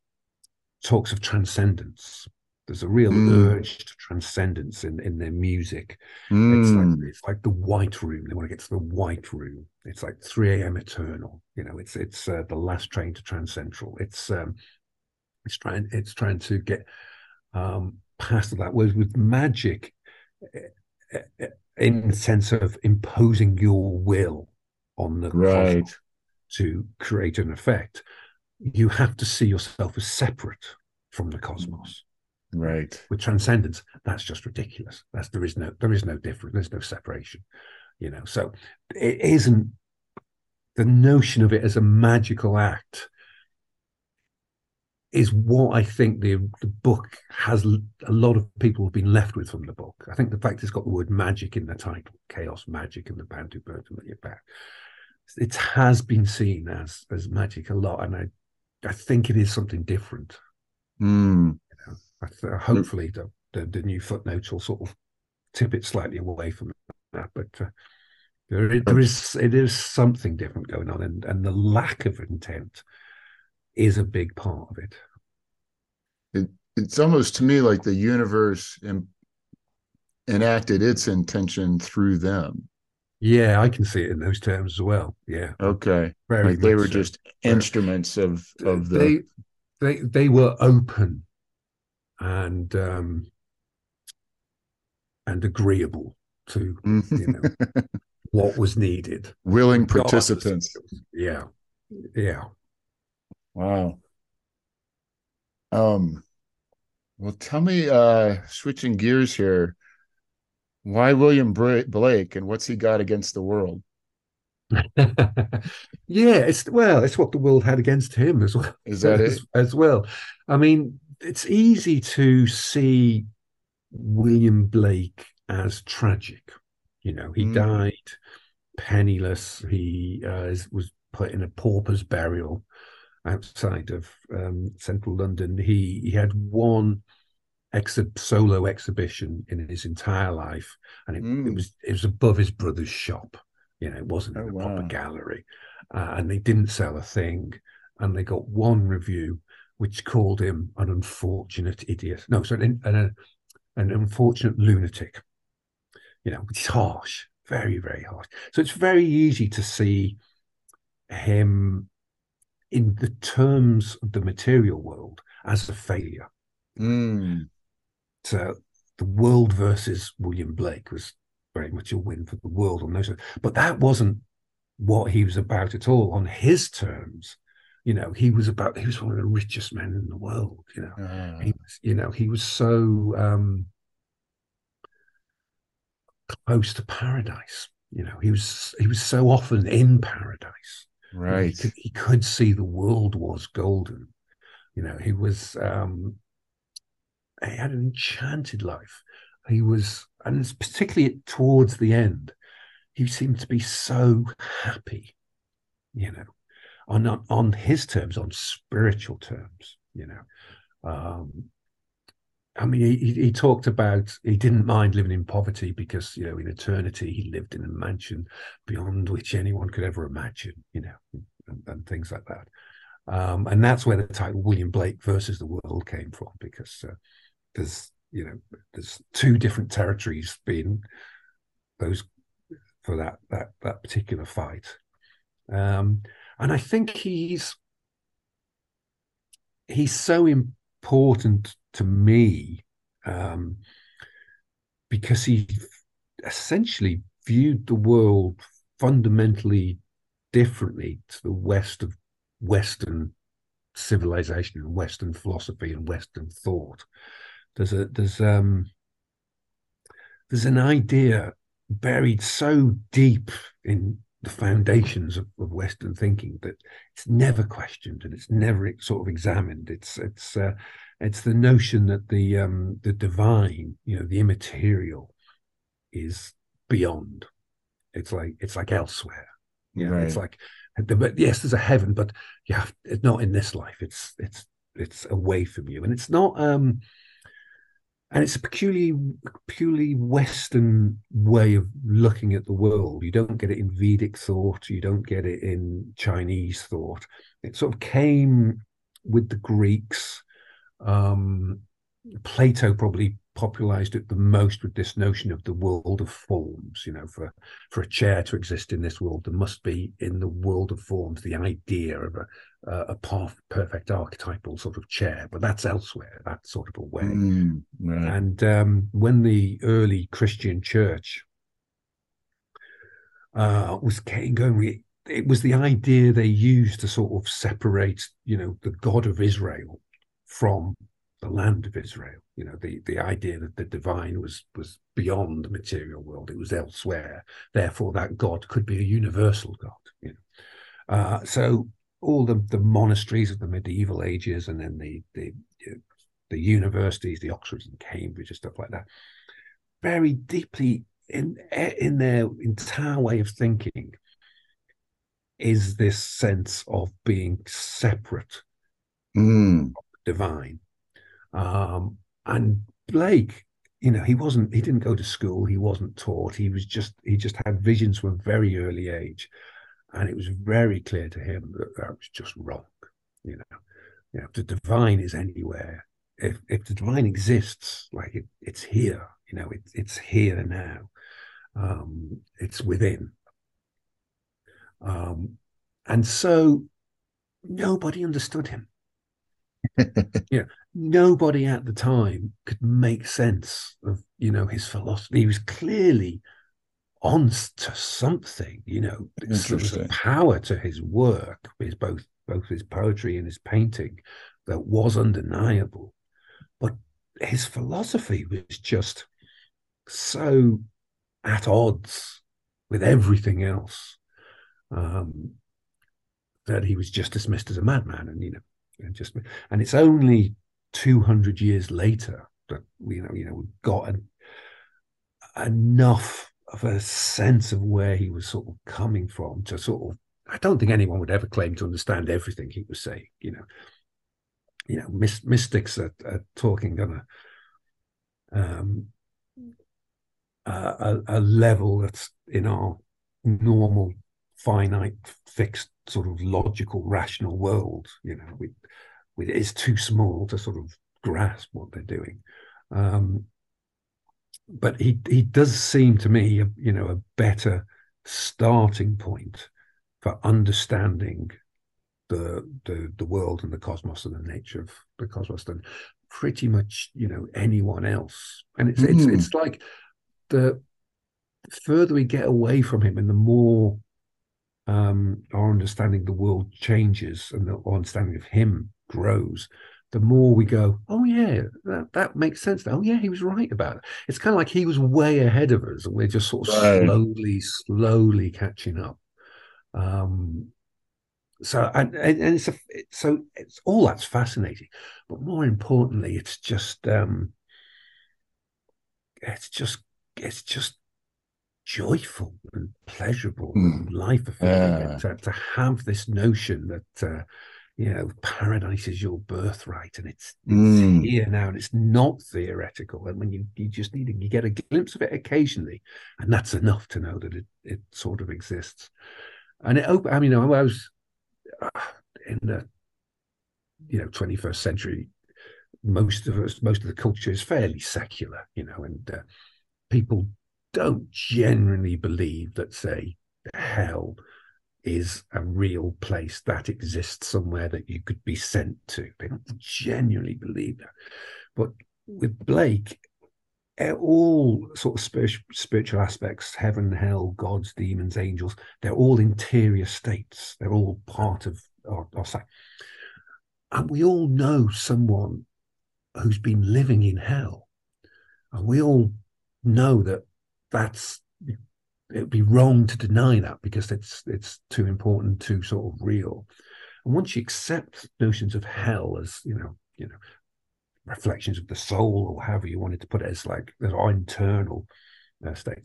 talks of transcendence there's a real mm. urge to transcendence in, in their music. Mm. It's like mm. it's like the white room. They want to get to the white room. It's like 3 a.m. eternal. You know, it's it's uh, the last train to Transcentral. It's um, it's trying it's trying to get um, past that. Whereas with magic, eh, eh, in the sense of imposing your will on the right to create an effect, you have to see yourself as separate from the cosmos. Right. With transcendence, that's just ridiculous. That's there is no there is no difference. There's no separation. You know, so it isn't the notion of it as a magical act is what I think the the book has a lot of people have been left with from the book. I think the fact it's got the word magic in the title, chaos magic and the bounty bird at your back. It has been seen as as magic a lot, and I I think it is something different. Mm. Uh, hopefully, the, the, the new footnotes will sort of tip it slightly away from that. But uh, there, there is it is something different going on, and and the lack of intent is a big part of it. It it's almost to me like the universe enacted its intention through them. Yeah, I can see it in those terms as well. Yeah. Okay. Very like they were so. just instruments of of the. They, they they were open and um, and agreeable to you know what was needed. Willing participants. Yeah, yeah. Wow. Um. Well, tell me, uh, switching gears here, why William Blake and what's he got against the world? [LAUGHS] yeah, it's well, it's what the world had against him as well. Is that [LAUGHS] as, it? As well. I mean, it's easy to see William Blake as tragic. You know, he mm. died penniless. He uh, was put in a pauper's burial outside of um, central London. He he had one solo exhibition in his entire life, and it, mm. it, was it was above his brother's shop. You know, it wasn't oh, in a wow. proper gallery, uh, and they didn't sell a thing. And they got one review, which called him an unfortunate idiot. No, so an, an, an unfortunate lunatic, you know, which is harsh, very, very harsh. So it's very easy to see him in the terms of the material world as a failure. Mm. So the world versus William Blake was very much a win for the world on those. But that wasn't what he was about at all on his terms you know he was about he was one of the richest men in the world you know. Uh. he was you know he was so um close to paradise you know. He was he was so often in paradise right he could, he could see the world was golden. You know he was um he had an enchanted life. He was and particularly towards the end he seemed to be so happy you know on on his terms, on spiritual terms. You know, um, I mean, he, he talked about he didn't mind living in poverty because you know in eternity he lived in a mansion beyond which anyone could ever imagine. You know, and, and things like that. Um, and that's where the title William Blake versus the world came from because uh, there's you know there's two different territories being those for that that that particular fight. Um, and I think he's he's so important to me um, because he essentially viewed the world fundamentally differently to the West of Western civilization and Western philosophy and Western thought. There's a there's um there's an idea buried so deep in the foundations of, of, Western thinking that it's never questioned and it's never sort of examined. It's it's uh, it's the notion that the um, the divine, you know, the immaterial, is beyond. It's like it's like elsewhere. Yeah, right. it's like, but yes, there's a heaven, but yeah, it's not in this life. It's it's it's away from you, and it's not. um and it's a peculiarly purely Western way of looking at the world. You don't get it in Vedic thought. You don't get it in Chinese thought. It sort of came with the Greeks. Um, Plato probably popularized it the most with this notion of the world of forms. You know, for for a chair to exist in this world, there must be in the world of forms the idea of a uh, a path, perfect archetypal sort of chair, but that's elsewhere, that sort of a way. Mm, right. And um, when the early Christian church uh, was getting going, it was the idea they used to sort of separate, you know, the God of Israel from the land of Israel. You know, the the idea that the divine was was beyond the material world; it was elsewhere. Therefore, that God could be a universal God. You know, uh, so all the, the monasteries of the medieval ages and then the, the, the universities, the Oxfords and Cambridge and stuff like that, very deeply in, in their entire way of thinking is this sense of being separate mm. divine. Um, and Blake, you know, he wasn't, he didn't go to school, he wasn't taught, he was just, he just had visions from a very early age and it was very clear to him that that was just wrong. You know, you know, if the divine is anywhere, if if the divine exists, like it, it's here. You know, it, it's here now. Um, it's within. Um, and so nobody understood him. [LAUGHS] yeah, nobody at the time could make sense of you know his philosophy. He was clearly on to something. You know, there was a power to his work, his both both his poetry and his painting, that was undeniable. But his philosophy was just so at odds with everything else um, that he was just dismissed as a madman. And you know, and just and it's only two hundred years later that you know you know we've got an, enough of a sense of where he was sort of coming from to sort of I don't think anyone would ever claim to understand everything he was saying. You know, you know, mystics are, are talking on a, um, a, a level that's in our normal, finite, fixed, sort of logical, rational world. You know, we, we, it's too small to sort of grasp what they're doing. Um, but he he does seem to me, you know, a better starting point for understanding the the the world and the cosmos and the nature of the cosmos than pretty much you know anyone else. And it's mm. it's hmm. it's like the further we get away from him and the more um, our understanding of the world changes and the understanding of him grows, the more we go, oh yeah, that, that makes sense. Oh yeah, he was right about it. It's kind of like he was way ahead of us, and we're just sort of right. slowly, slowly catching up. Um, so and, and it's a, so it's all that's fascinating, but more importantly, it's just um, it's just it's just joyful and pleasurable mm. and life affirming yeah. to, to have this notion that. Uh, you know, paradise is your birthright and it's, it's mm. here now and it's not theoretical. And when you, you just need to, you get a glimpse of it occasionally, and that's enough to know that it, it sort of exists. And it I mean, I was uh, in the, you know, 21st century, most of us, most of the culture is fairly secular, you know, and uh, people don't generally believe that, say, hell is a real place that exists somewhere that you could be sent to. They don't genuinely believe that. But with Blake, eh, all sort of spiritual, aspects heaven, hell, gods, demons, angels they're all interior states. They're all part of our, our and we all know someone who's been living in hell, and we all know that that's it would be wrong to deny that because it's it's too important too sort of real. And once you accept notions of hell as you know, you know, reflections of the soul or however you wanted to put it as like our internal uh, state,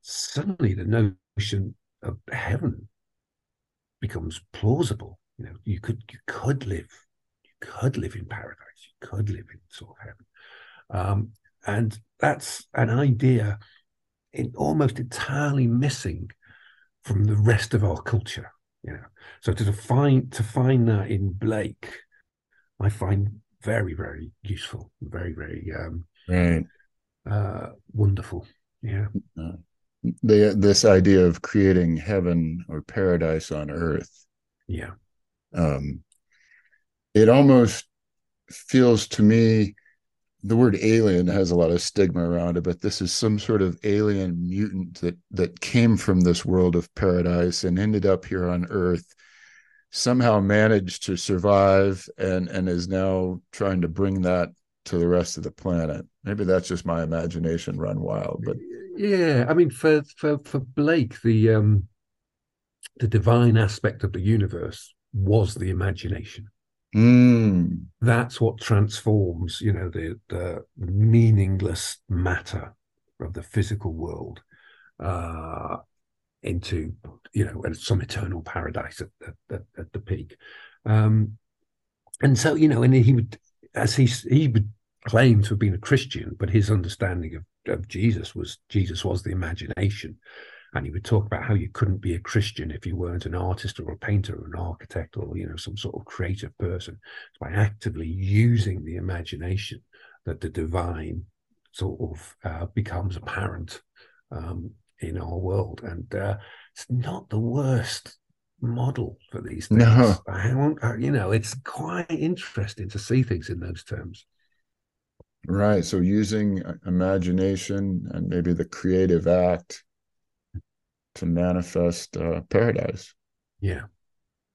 suddenly the notion of heaven becomes plausible. You know, you could you could live, you could live in paradise, you could live in sort of heaven, um, and that's an idea in almost entirely missing from the rest of our culture. You know, so to find to find that in Blake, I find very very useful, very very um, right, uh, wonderful. Yeah. Uh, the this idea of creating heaven or paradise on earth. Yeah. Um, it almost feels to me the word alien has a lot of stigma around it, but this is some sort of alien mutant that that came from this world of paradise and ended up here on Earth, somehow managed to survive and and is now trying to bring that to the rest of the planet. Maybe that's just my imagination run wild, but yeah, I mean for for for Blake, the um the divine aspect of the universe was the imagination. Mm. That's what transforms, you know, the the meaningless matter of the physical world uh, into, you know, some eternal paradise at, at, at the peak. Um, and so, you know, and he would, as he he would claim to have been a Christian, but his understanding of, of Jesus was Jesus was the imagination and he would talk about how you couldn't be a Christian if you weren't an artist or a painter or an architect or you know some sort of creative person. It's by actively using the imagination that the divine sort of uh, becomes apparent um, in our world, and uh, it's not the worst model for these things. No. I uh, you know, it's quite interesting to see things in those terms. Right. So using uh, imagination and maybe the creative act to manifest uh, paradise. Yeah,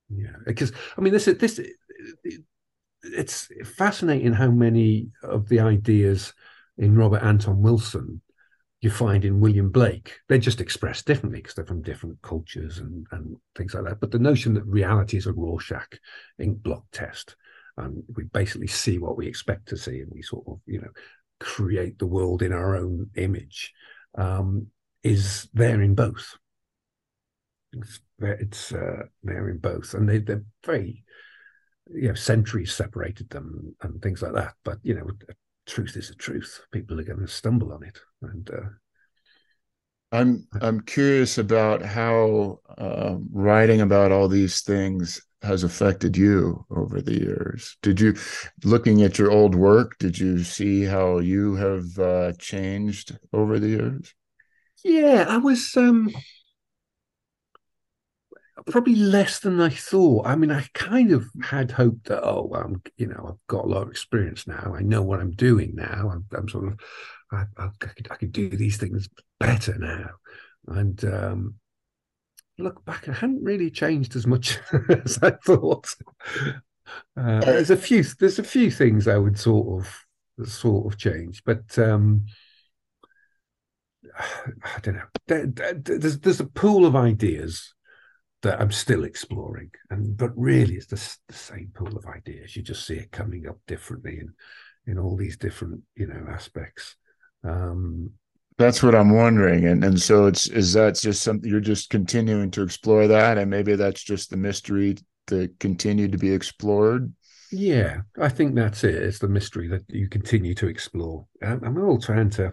yeah. Because I mean, this this it's fascinating how many of the ideas in Robert Anton Wilson you find in William Blake. They're just expressed differently because they're from different cultures and and things like that. But the notion that reality is a Rorschach ink block test, and we basically see what we expect to see, and we sort of you know create the world in our own image, um, is there in both. It's, it's uh, there in both, and they, they're very, you know, centuries separated them and things like that. But you know, truth is a truth. People are going to stumble on it, and uh, I'm I'm curious about how uh, writing about all these things has affected you over the years. Did you, looking at your old work, did you see how you have uh, changed over the years? Yeah, I was. um probably less than I thought. I mean, I kind of had hoped that, oh, I'm, you know, I've got a lot of experience now. I know what I'm doing now. I'm, I'm sort of, I, I, could, I could do these things better now. And um, look back, I hadn't really changed as much [LAUGHS] as I thought. Uh, there's a few, there's a few things I would sort of, sort of change, but um, [SIGHS] I don't know. There's there's a pool of ideas that I'm still exploring. And but really, it's the, the, same pool of ideas. You just see it coming up differently in in all these different you know aspects. Um, That's what I'm wondering, and and so it's is that just something you're just continuing to explore that, and maybe that's just the mystery to continue to be explored. Yeah, I think that's it. It's the mystery that you continue to explore. And we're all trying to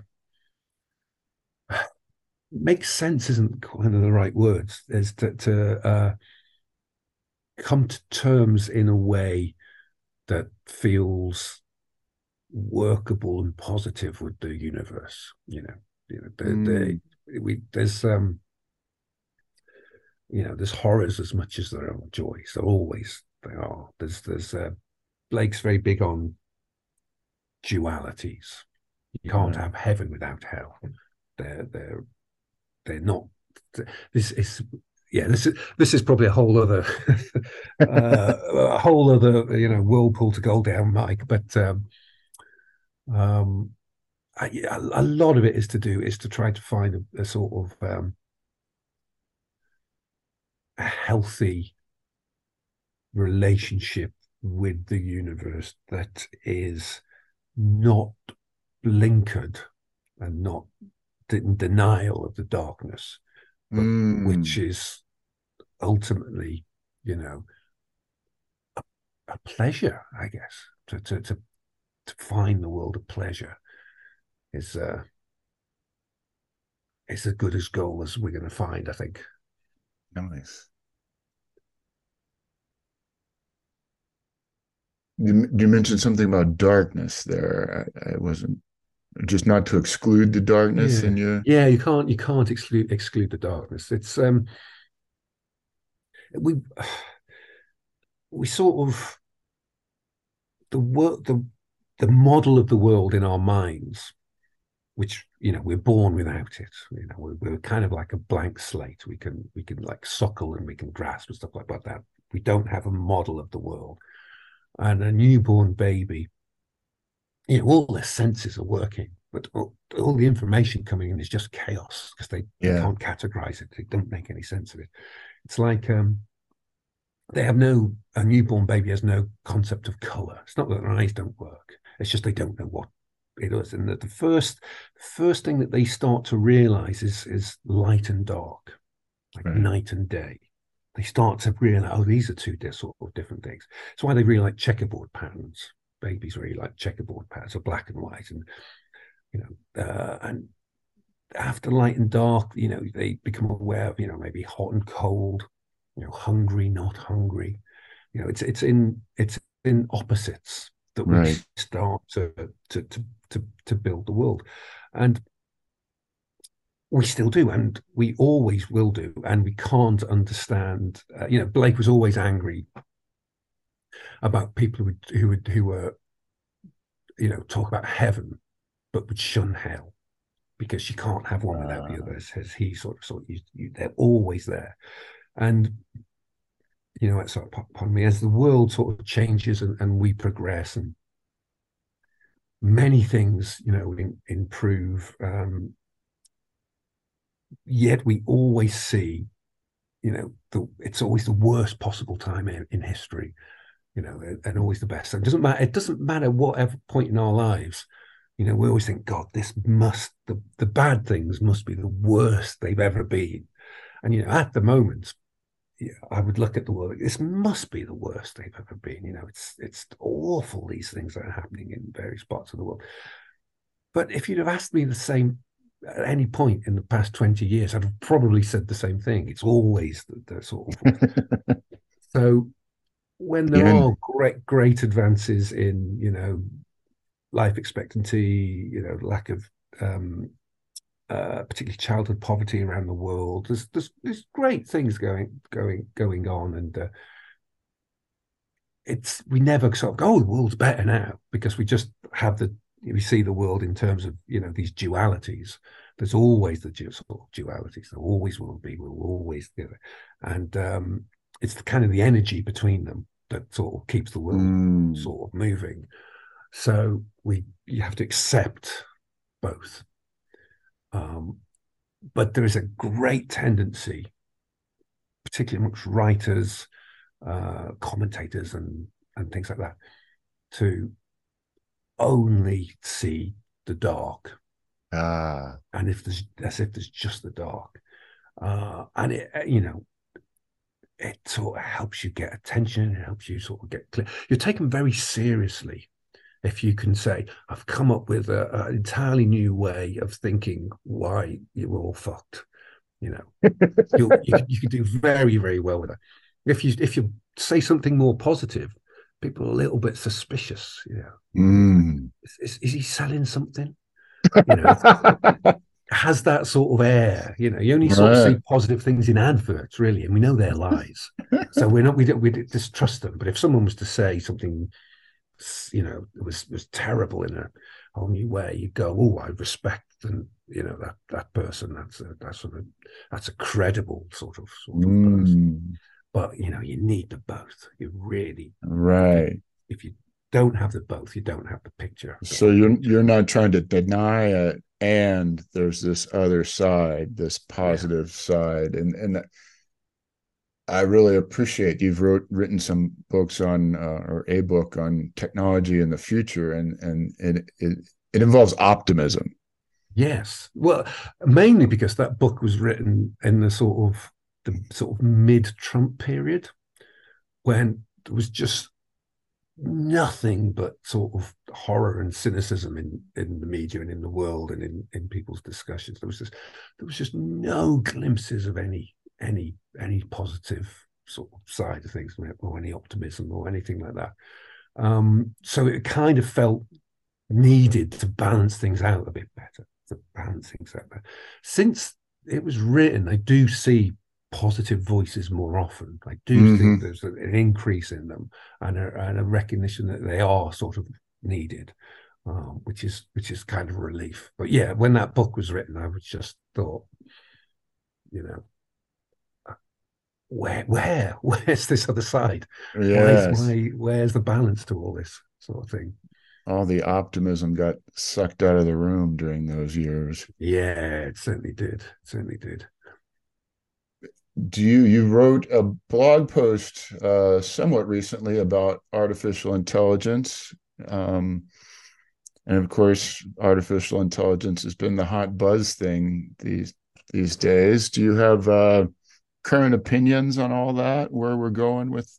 make sense isn't kind of the right words. Is to, to uh, come to terms in a way that feels workable and positive with the universe. You know, you know, the, mm. the, we there's um, you know, there's horrors as much as there are joys. There always there are. There's there's uh, Blake's very big on dualities. You can't have heaven without hell. They're they're they're not. This is yeah, this is this is probably a whole other [LAUGHS] uh, a whole other you know whirlpool to go down, Mike. But um, um, I, a lot of it is to do is to try to find a, a sort of um, a healthy relationship with the universe that is not blinkered and not in denial of the darkness, mm. which is ultimately, you know, a, a pleasure, I guess, to, to, to, to find the world of pleasure is uh, it's as good as goal as we're going to find, I think. Nice. You, you mentioned something about darkness there. I, I wasn't just not to exclude the darkness yeah. in you. Yeah, you can't you can't exclude exclude the darkness. It's um we [SIGHS] we sort of the work the the model of the world in our minds which you know we're born without it you know we're, we're, kind of like a blank slate we can we can like suckle and we can grasp and stuff like that we don't have a model of the world and a newborn baby you know all their senses are working but all, all the information coming in is just chaos because they, yeah. can't categorize it they don't make any sense of it it's like um they have no a newborn baby has no concept of color it's not that their eyes don't work it's just they don't know what it is. And that the first first thing that they start to realize is is light and dark, like right. night and day. They start to realize, oh, these are two sort of different things. That's why they really like checkerboard patterns. Babies really like checkerboard patterns, or black and white, and you know, uh, and after light and dark, you know, they become aware of, you know, maybe hot and cold, you know, hungry, not hungry. You know, it's it's in it's in opposites that right. we start to, to to to to build the world, and we still do, and we always will do, and we can't understand. Uh, you know, Blake was always angry about people who would, who would who were, you know, talk about heaven, but would shun hell because you can't have one without the other. As he sort of sort of, you, you, they're always there, and you know, sort of upon me as the world sort of changes and, and we progress and many things, you know, in, improve. Um, yet we always see, you know, the, it's always the worst possible time in, in history, you know, and, always the best. So it doesn't matter. It doesn't matter whatever point in our lives. You know, we always think, God, this must the the bad things must be the worst they've ever been. And you know, at the moment, yeah, I would look at the world. This must be the worst they've ever been. You know, it's it's awful. These things that are happening in various parts of the world. But if you'd have asked me the same at any point in the past twenty years, I'd have probably said the same thing. It's always the, the sort of [LAUGHS] so when there yeah. are great great advances in you know life expectancy, you know lack of um, uh, particularly childhood poverty around the world. There's, there's there's great things going going going on, and uh, it's we never sort of go, oh, the world's better now because we just have the we see the world in terms of you know these dualities. There's always the sort of dualities. There always will be. We'll always do it, and um, it's the kind of the energy between them that sort of keeps the world mm. sort of moving. So we you have to accept both um, but there is a great tendency, particularly amongst writers, uh, commentators, and and things like that, to only see the dark. Ah. And if there's as if there's just the dark, uh, and it you know it sort of helps you get attention. It helps you sort of get clear. You're taken very seriously if you can say, I've come up with an entirely new way of thinking why you're all fucked, you know, you, you, can do very, very well with that. If you if you say something more positive, people are a little bit suspicious. You know, mm. is, is, is, he selling something? [LAUGHS] You know, has that sort of air. You know, you only sort right. of see positive things in adverts, really, and we know they're lies. so we're not we don't we distrust them. But if someone was to say something you know, it was was terrible in a whole new way. You go, oh, I respect and you know that that person that's a that's a that's a credible sort of sort of mm. person but you know you need the both you really right if you don't have the both you don't have the picture so you're you're not trying to deny it and there's this other side this positive yeah. side and and I really appreciate you've wrote written some books on uh, or a book on technology in the future and and it, it it involves optimism Yes. Well, mainly because that book was written in the sort of the sort of mid Trump period when there was just nothing but sort of horror and cynicism in in the media and in the world and in in people's discussions there was just there was just no glimpses of any any any positive sort of side of things or any optimism or anything like that um so it kind of felt needed to balance things out a bit better the balancing setback. Since it was written, I do see positive voices more often. I do mm-hmm. think there's an increase in them and a, and a recognition that they are sort of needed, um, which is which is kind of a relief. But yeah, when that book was written, I was just thought, you know, where where [LAUGHS] where's this other side? Yes. Where's, why, where's the balance to all this sort of thing? all the optimism got sucked out of the room during those years. Yeah, it certainly did. It certainly did. Do you you wrote a blog post uh, somewhat recently about artificial intelligence, um, and of course, artificial intelligence has been the hot buzz thing these these days. Do you have uh, current opinions on all that? Where we're going with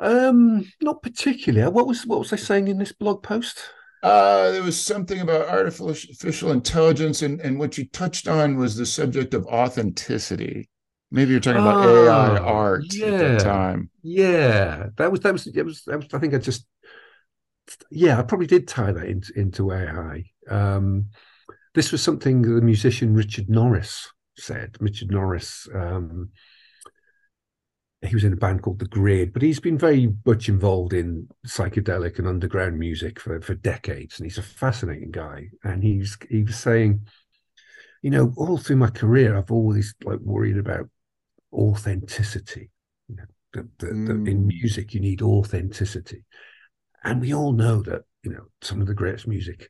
um, not particularly. What was what was I saying in this blog post? Uh, there was something about artificial intelligence, and, and what you touched on was the subject of authenticity. Maybe you're talking about AI ah, art yeah, at that time. Yeah, that was that was it was, that was I think I just yeah I probably did tie that into, into AI. Um, this was something the musician Richard Norris said. Richard Norris um, he was in a band called The Grid, but he's been very much involved in psychedelic and underground music for, for decades, and he's a fascinating guy. And he's he was saying, you know, all through my career, I've always like worried about authenticity. You know, the, the, mm. the, in music, you need authenticity, and we all know that you know some of the greatest music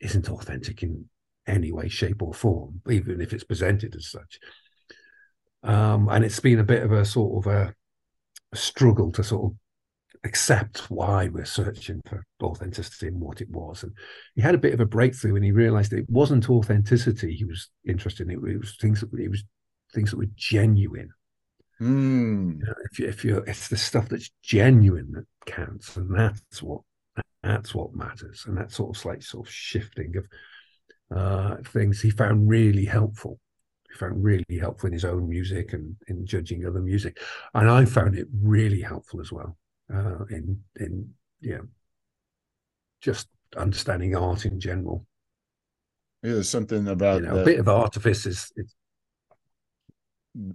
isn't authentic in any way, shape, or form, even if it's presented as such. Um, and it's been a bit of a sort of a, a struggle to sort of accept why we're searching for authenticity and what it was. And he had a bit of a breakthrough and he realized it wasn't authenticity he was interested in. It was things that it was things that were genuine. Mm. You know, if you if you it's the stuff that's genuine that counts, and that's what that's what matters. And that sort of slight sort of shifting of uh, things he found really helpful He found really helpful in his own music and in judging other music, and I found it really helpful as well uh, in in yeah, just understanding art in general. Yeah, there's something about you know, a bit of artifice is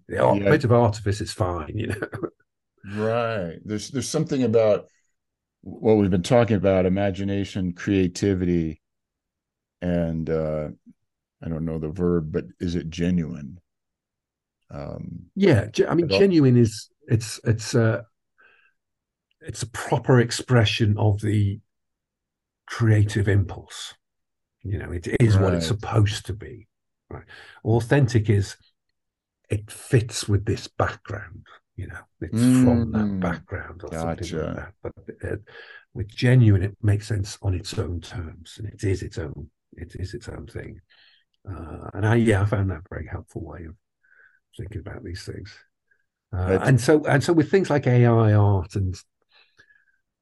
it's, yeah, a bit of artifice is fine, you know. [LAUGHS] right. There's there's something about what we've been talking about imagination, creativity, and uh, I don't know the verb, but is it genuine? Um, yeah, I mean, genuine is it's it's a it's a proper expression of the creative impulse. You know, it is right. what it's supposed to be. Right? Authentic is it fits with this background. You know, it's mm, from that mm. background or gotcha. something like that. But uh, with genuine, it makes sense on its own terms, and it is its own. It is its own thing. Uh, and I, yeah, I found that very helpful way of thinking about these things. Uh, and so, and so with things like AI art and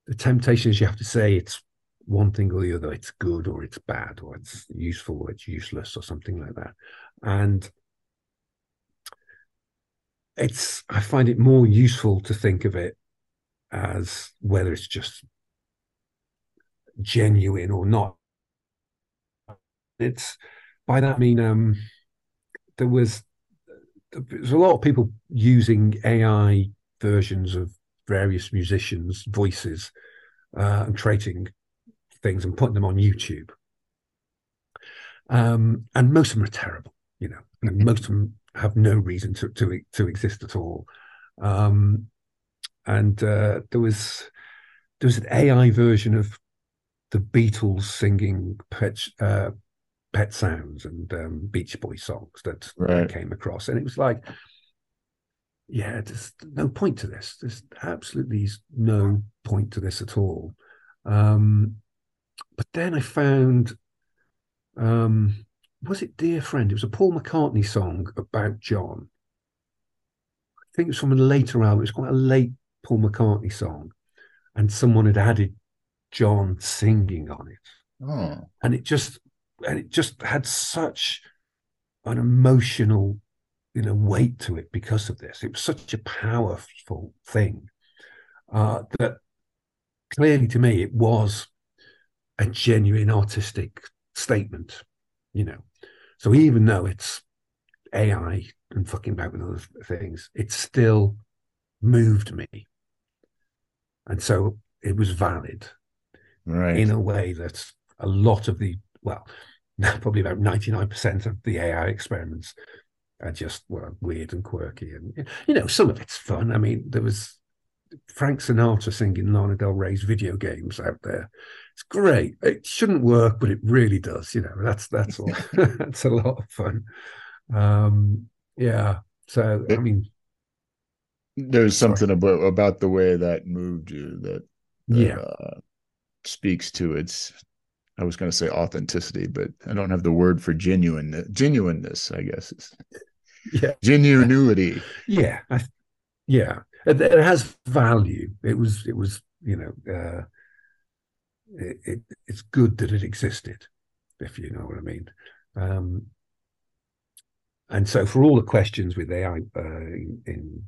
the temptation is you have to say it's one thing or the other, it's good or it's bad, or it's useful or it's useless, or something like that. And it's, I find it more useful to think of it as whether it's just genuine or not. It's by that I mean um, there was there's a lot of people using AI versions of various musicians' voices uh, and creating things and putting them on YouTube. um, and most of them are terrible. You know, and most of them have no reason to to to exist at all. Um, and uh, there was there was an AI version of the Beatles singing Pet, uh, pet Sounds and um, Beach Boy songs that right. I came across, and it was like, yeah, there's no point to this. There's absolutely no point to this at all. Um, but then I found, um, was it Dear Friend? It was a Paul McCartney song about John. I think it was from a later album. It was quite a late Paul McCartney song, and someone had added John singing on it. Oh. And it just and it just had such an emotional, you know, weight to it because of this. It was such a powerful thing uh, that clearly to me it was a genuine artistic statement, you know. So even though it's AI and fucking about with other things, it still moved me. And so it was valid right. in a way that a lot of the, well, [LAUGHS] probably about 99% of the AI experiments are just well, weird and quirky. And, you know, some of it's fun. I mean, there was Frank Sinatra singing Lana Del Rey's video games out there. It's great. It shouldn't work, but it really does. You know, that's that's all. [LAUGHS] [LAUGHS] that's a lot of fun. Um, yeah. So I mean, there's something about about the way that moved you that, that yeah uh, speaks to its. I was going to say authenticity, but I don't have the word for genuine genuineness. I guess. Yeah. Genuinity. Yeah. I, yeah it, it, has value. It was it was you know uh, it, it, it's good that it existed, if you know what I mean. Um, and so for all the questions with AI uh, in, in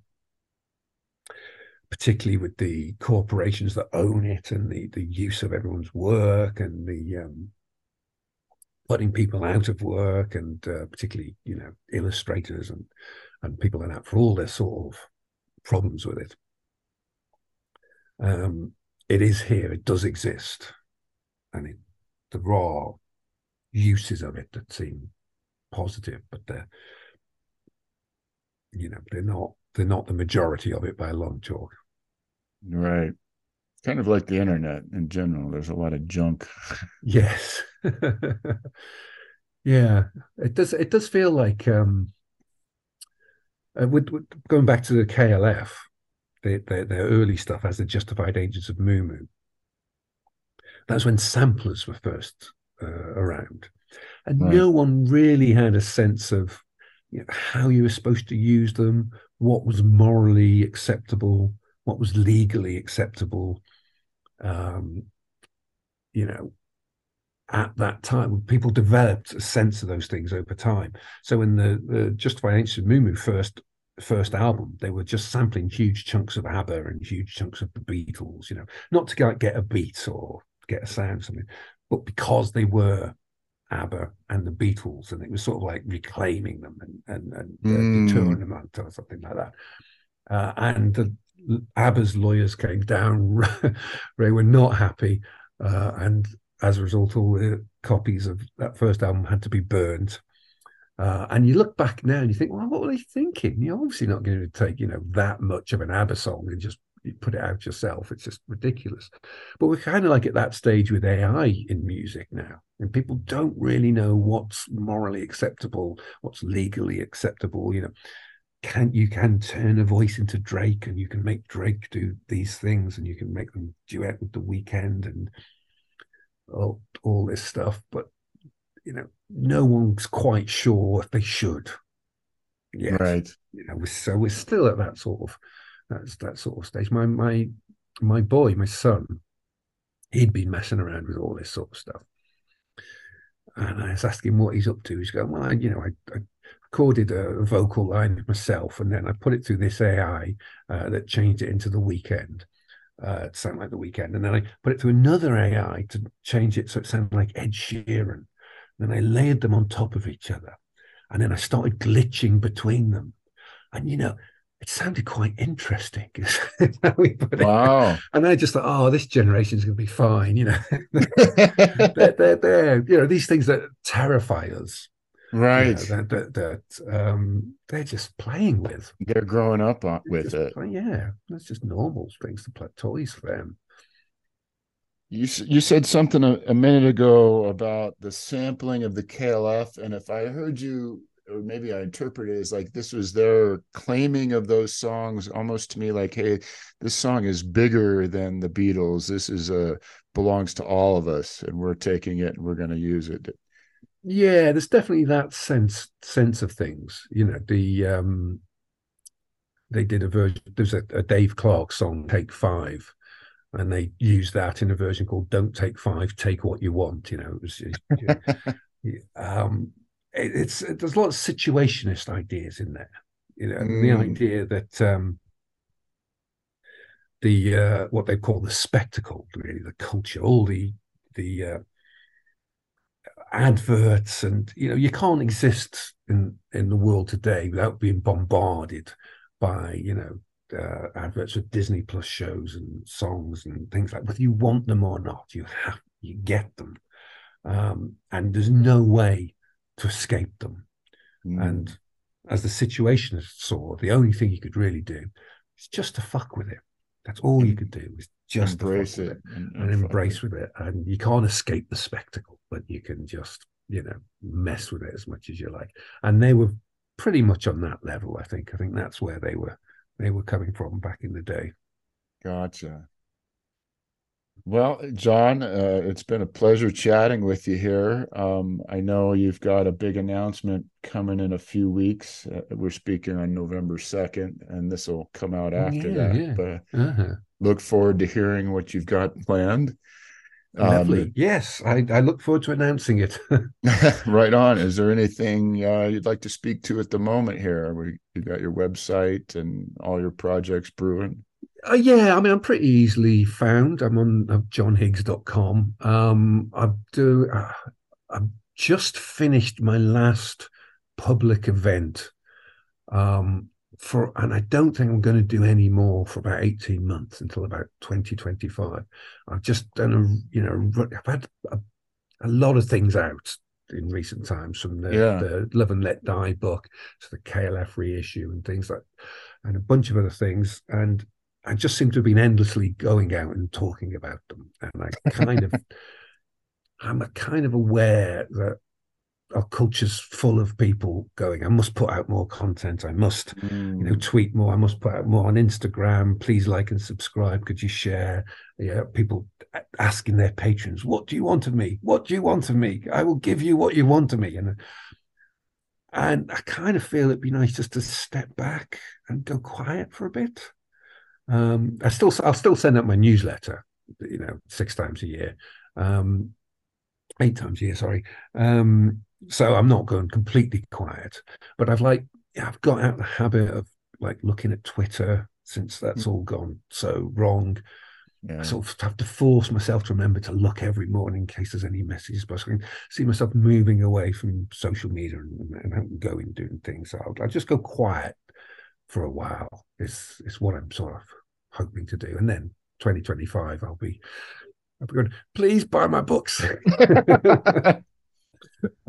particularly with the corporations that own it and the the use of everyone's work and the um, putting people out of work and uh, particularly you know illustrators and and people like that for all their sort of problems with it. Um, it is here, it does exist, and it, there are uses of it that seem positive, but they're you know they're not they're not the majority of it by a long chalk. Right. Kind of like the internet in general. There's a lot of junk. [LAUGHS] yes. yeah. It does it does feel like um uh, with, with, going back to the KLF, their, their, their early stuff as the Justified Ancients of Mu Mu. That's when samplers were first uh, around. And right. no one really had a sense of you know, how you were supposed to use them, what was morally acceptable, what was legally acceptable. Um, you know, at that time. People developed a sense of those things over time. So in the, the Justified Moo Moo first first album, they were just sampling huge chunks of ABBA and huge chunks of the Beatles, you know, not to get, get a beat or get a sound or something, but because they were ABBA and the Beatles, and it was sort of like reclaiming them and and, and mm. deterring them out or something like that. Uh, and the ABBA's lawyers came down; [LAUGHS] they were not happy, uh, and as a result, all the copies of that first album had to be burned. Uh, and you look back now and you think, well, what were they thinking? You're obviously not going to take, you know, that much of an ABBA song and just put it out yourself. It's just ridiculous. But we're kind of like at that stage with AI in music now. And people don't really know what's morally acceptable, what's legally acceptable. You know, can you can turn a voice into Drake and you can make Drake do these things and you can make them duet with the Weeknd and all, all this stuff, but you know, no one's quite sure if they should. Yeah, right. You know, so we're still at that sort of that's that sort of stage. My my my boy, my son, he'd been messing around with all this sort of stuff, and I was asking what he's up to. He's going, well, I, you know, I, I recorded a vocal line myself, and then I put it through this AI uh, that changed it into the Weeknd. uh, to sound like the Weeknd, And then I put it through another AI to change it so it sounded like Ed Sheeran. Then I layered them on top of each other. And then I started glitching between them. And, you know, it sounded quite interesting. [LAUGHS] wow. And I just thought, oh, this generation is going to be fine. You know, [LAUGHS] they're, they're, they're, you know, these things that terrify us. Right. You know, that, that, that um, they're just playing with. They're growing up on, with just, it. Yeah. That's just normal things to play toys for them. You, you said something a, a minute ago about the sampling of the KLF. And if I heard you or maybe I interpret it as like this was their claiming of those songs almost to me like, hey, this song is bigger than the Beatles. This is a belongs to all of us, and we're taking it and we're going to use it. Yeah, there's definitely that sense sense of things. You know, the um they did a version. There's a, a Dave Clark song, "Take Five, and they used that in a version called "Don't Take Five, Take What You Want." You know, it was, [LAUGHS] um, it's there's a lot of situationist ideas in there. You know, mm. the idea that um, the uh, what they call the spectacle, really the culture, all the the uh, adverts, and you know, you can't exist in in the world today without being bombarded by you know uh, adverts with Disney Plus shows and songs and things like. Whether you want them or not, you have you get them, um, and there's no way to escape them. Mm. And as the situationist saw, the only thing you could really do is just to fuck with it. That's all you could do is just embrace it, it and, and, and embrace with it. And you can't escape the spectacle, but you can just, you know, mess with it as much as you like. And they were pretty much on that level, I think. I think that's where they were they were coming from back in the day. Gotcha. Well, John, uh, it's been a pleasure chatting with you here. Um, I know you've got a big announcement coming in a few weeks. Uh, we're speaking on November 2nd, and this will come out after yeah, that. Yeah. But uh-huh. look forward to hearing what you've got planned. Lovely. Um, yes, I, I, look forward to announcing it. [LAUGHS] [LAUGHS] right on. Is there anything uh, you'd like to speak to at the moment here? We, you got your website and all your projects brewing. Uh, yeah, I mean, I'm pretty easily found. I'm on uh, johnhiggs.com. Um, I do. Uh, I've just finished my last public event um, for, and I don't think I'm going to do any more for about 18 months until about 2025. I've just done a, you know, I've had a, a lot of things out in recent times from the, yeah. the Love and Let Die book to the KLF reissue and things like, and a bunch of other things. And I just seem to have been endlessly going out and talking about them, and I kind of, [LAUGHS] I'm a kind of aware that our culture's full of people going. I must put out more content. I must, mm. you know, mm. tweet more. I must put out more on Instagram. Please like and subscribe. Could you share? Yeah, people asking their patrons, "What do you want of me? What do you want of me? I will give you what you want of me." And and I kind of feel it'd be nice just to step back and go quiet for a bit um, I still I'll still send out my newsletter, you know, six times a year, um, eight times a year. Sorry. Um, so I'm not going completely quiet, but I've like I've got out the habit of like looking at Twitter since that's mm. all gone so wrong. Yeah. I sort of have to force myself to remember to look every morning in case there's any messages. But I can see myself moving away from social media and, and going doing things. So I'll, I'll, just go quiet for a while is is what I'm sort of hoping to do. And then 2025, I'll be I'll be going, please buy my books. [LAUGHS] [LAUGHS] [LAUGHS]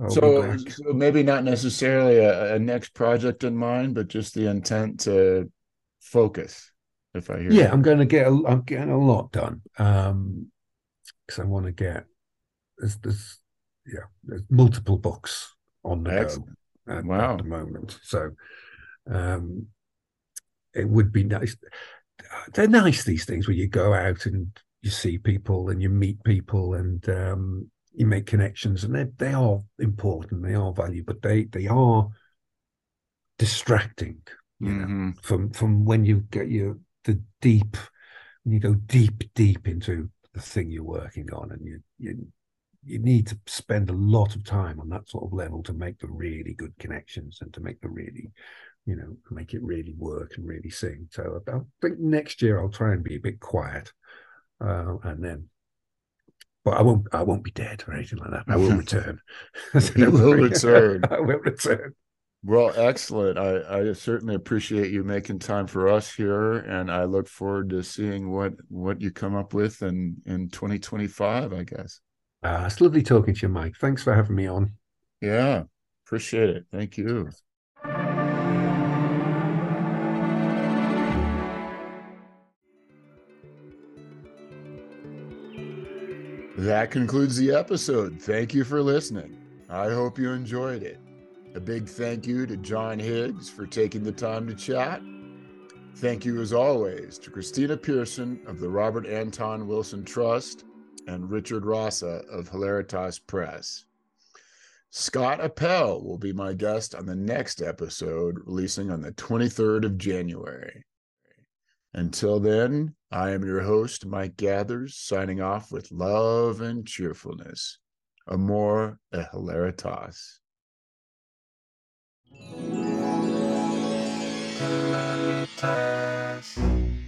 so, so, maybe not necessarily a, a, next project in mind, but just the intent to focus. If I hear, yeah, I'm going to get. A, I'm getting a lot done um, because I want to get. There's, there's, yeah, there's multiple books on the Excellent. go at, wow. at the moment. So, um, it would be nice. They're nice these things where you go out and you see people and you meet people and um, you make connections, and they they are important, they are valuable, but they they are distracting. You mm-hmm. know, from from when you get your the deep, when you go deep deep into the thing you're working on, and you you you need to spend a lot of time on that sort of level to make the really good connections and to make the really you know, make it really work and really sing. So I think next year I'll try and be a bit quiet, uh, and then, but I won't. I won't be dead or anything like that. I will [LAUGHS] return. you [LAUGHS] will return. [LAUGHS] I will return. Well, excellent. I, I certainly appreciate you making time for us here, and I look forward to seeing what what you come up with in in 2025. I guess. Uh, it's lovely talking to you, Mike. Thanks for having me on. Yeah, appreciate it. Thank you. That concludes the episode. Thank you for listening. I hope you enjoyed it. A big thank you to John Higgs for taking the time to chat. Thank you, as always, to Christina Pearson of the Robert Anton Wilson Trust and Richard Rasa of Hilaritas Press. Scott Appel will be my guest on the next episode, releasing on the 23rd of January. Until then, I am your host, Mike Gathers, signing off with love and cheerfulness. Amor e hilaritas. You.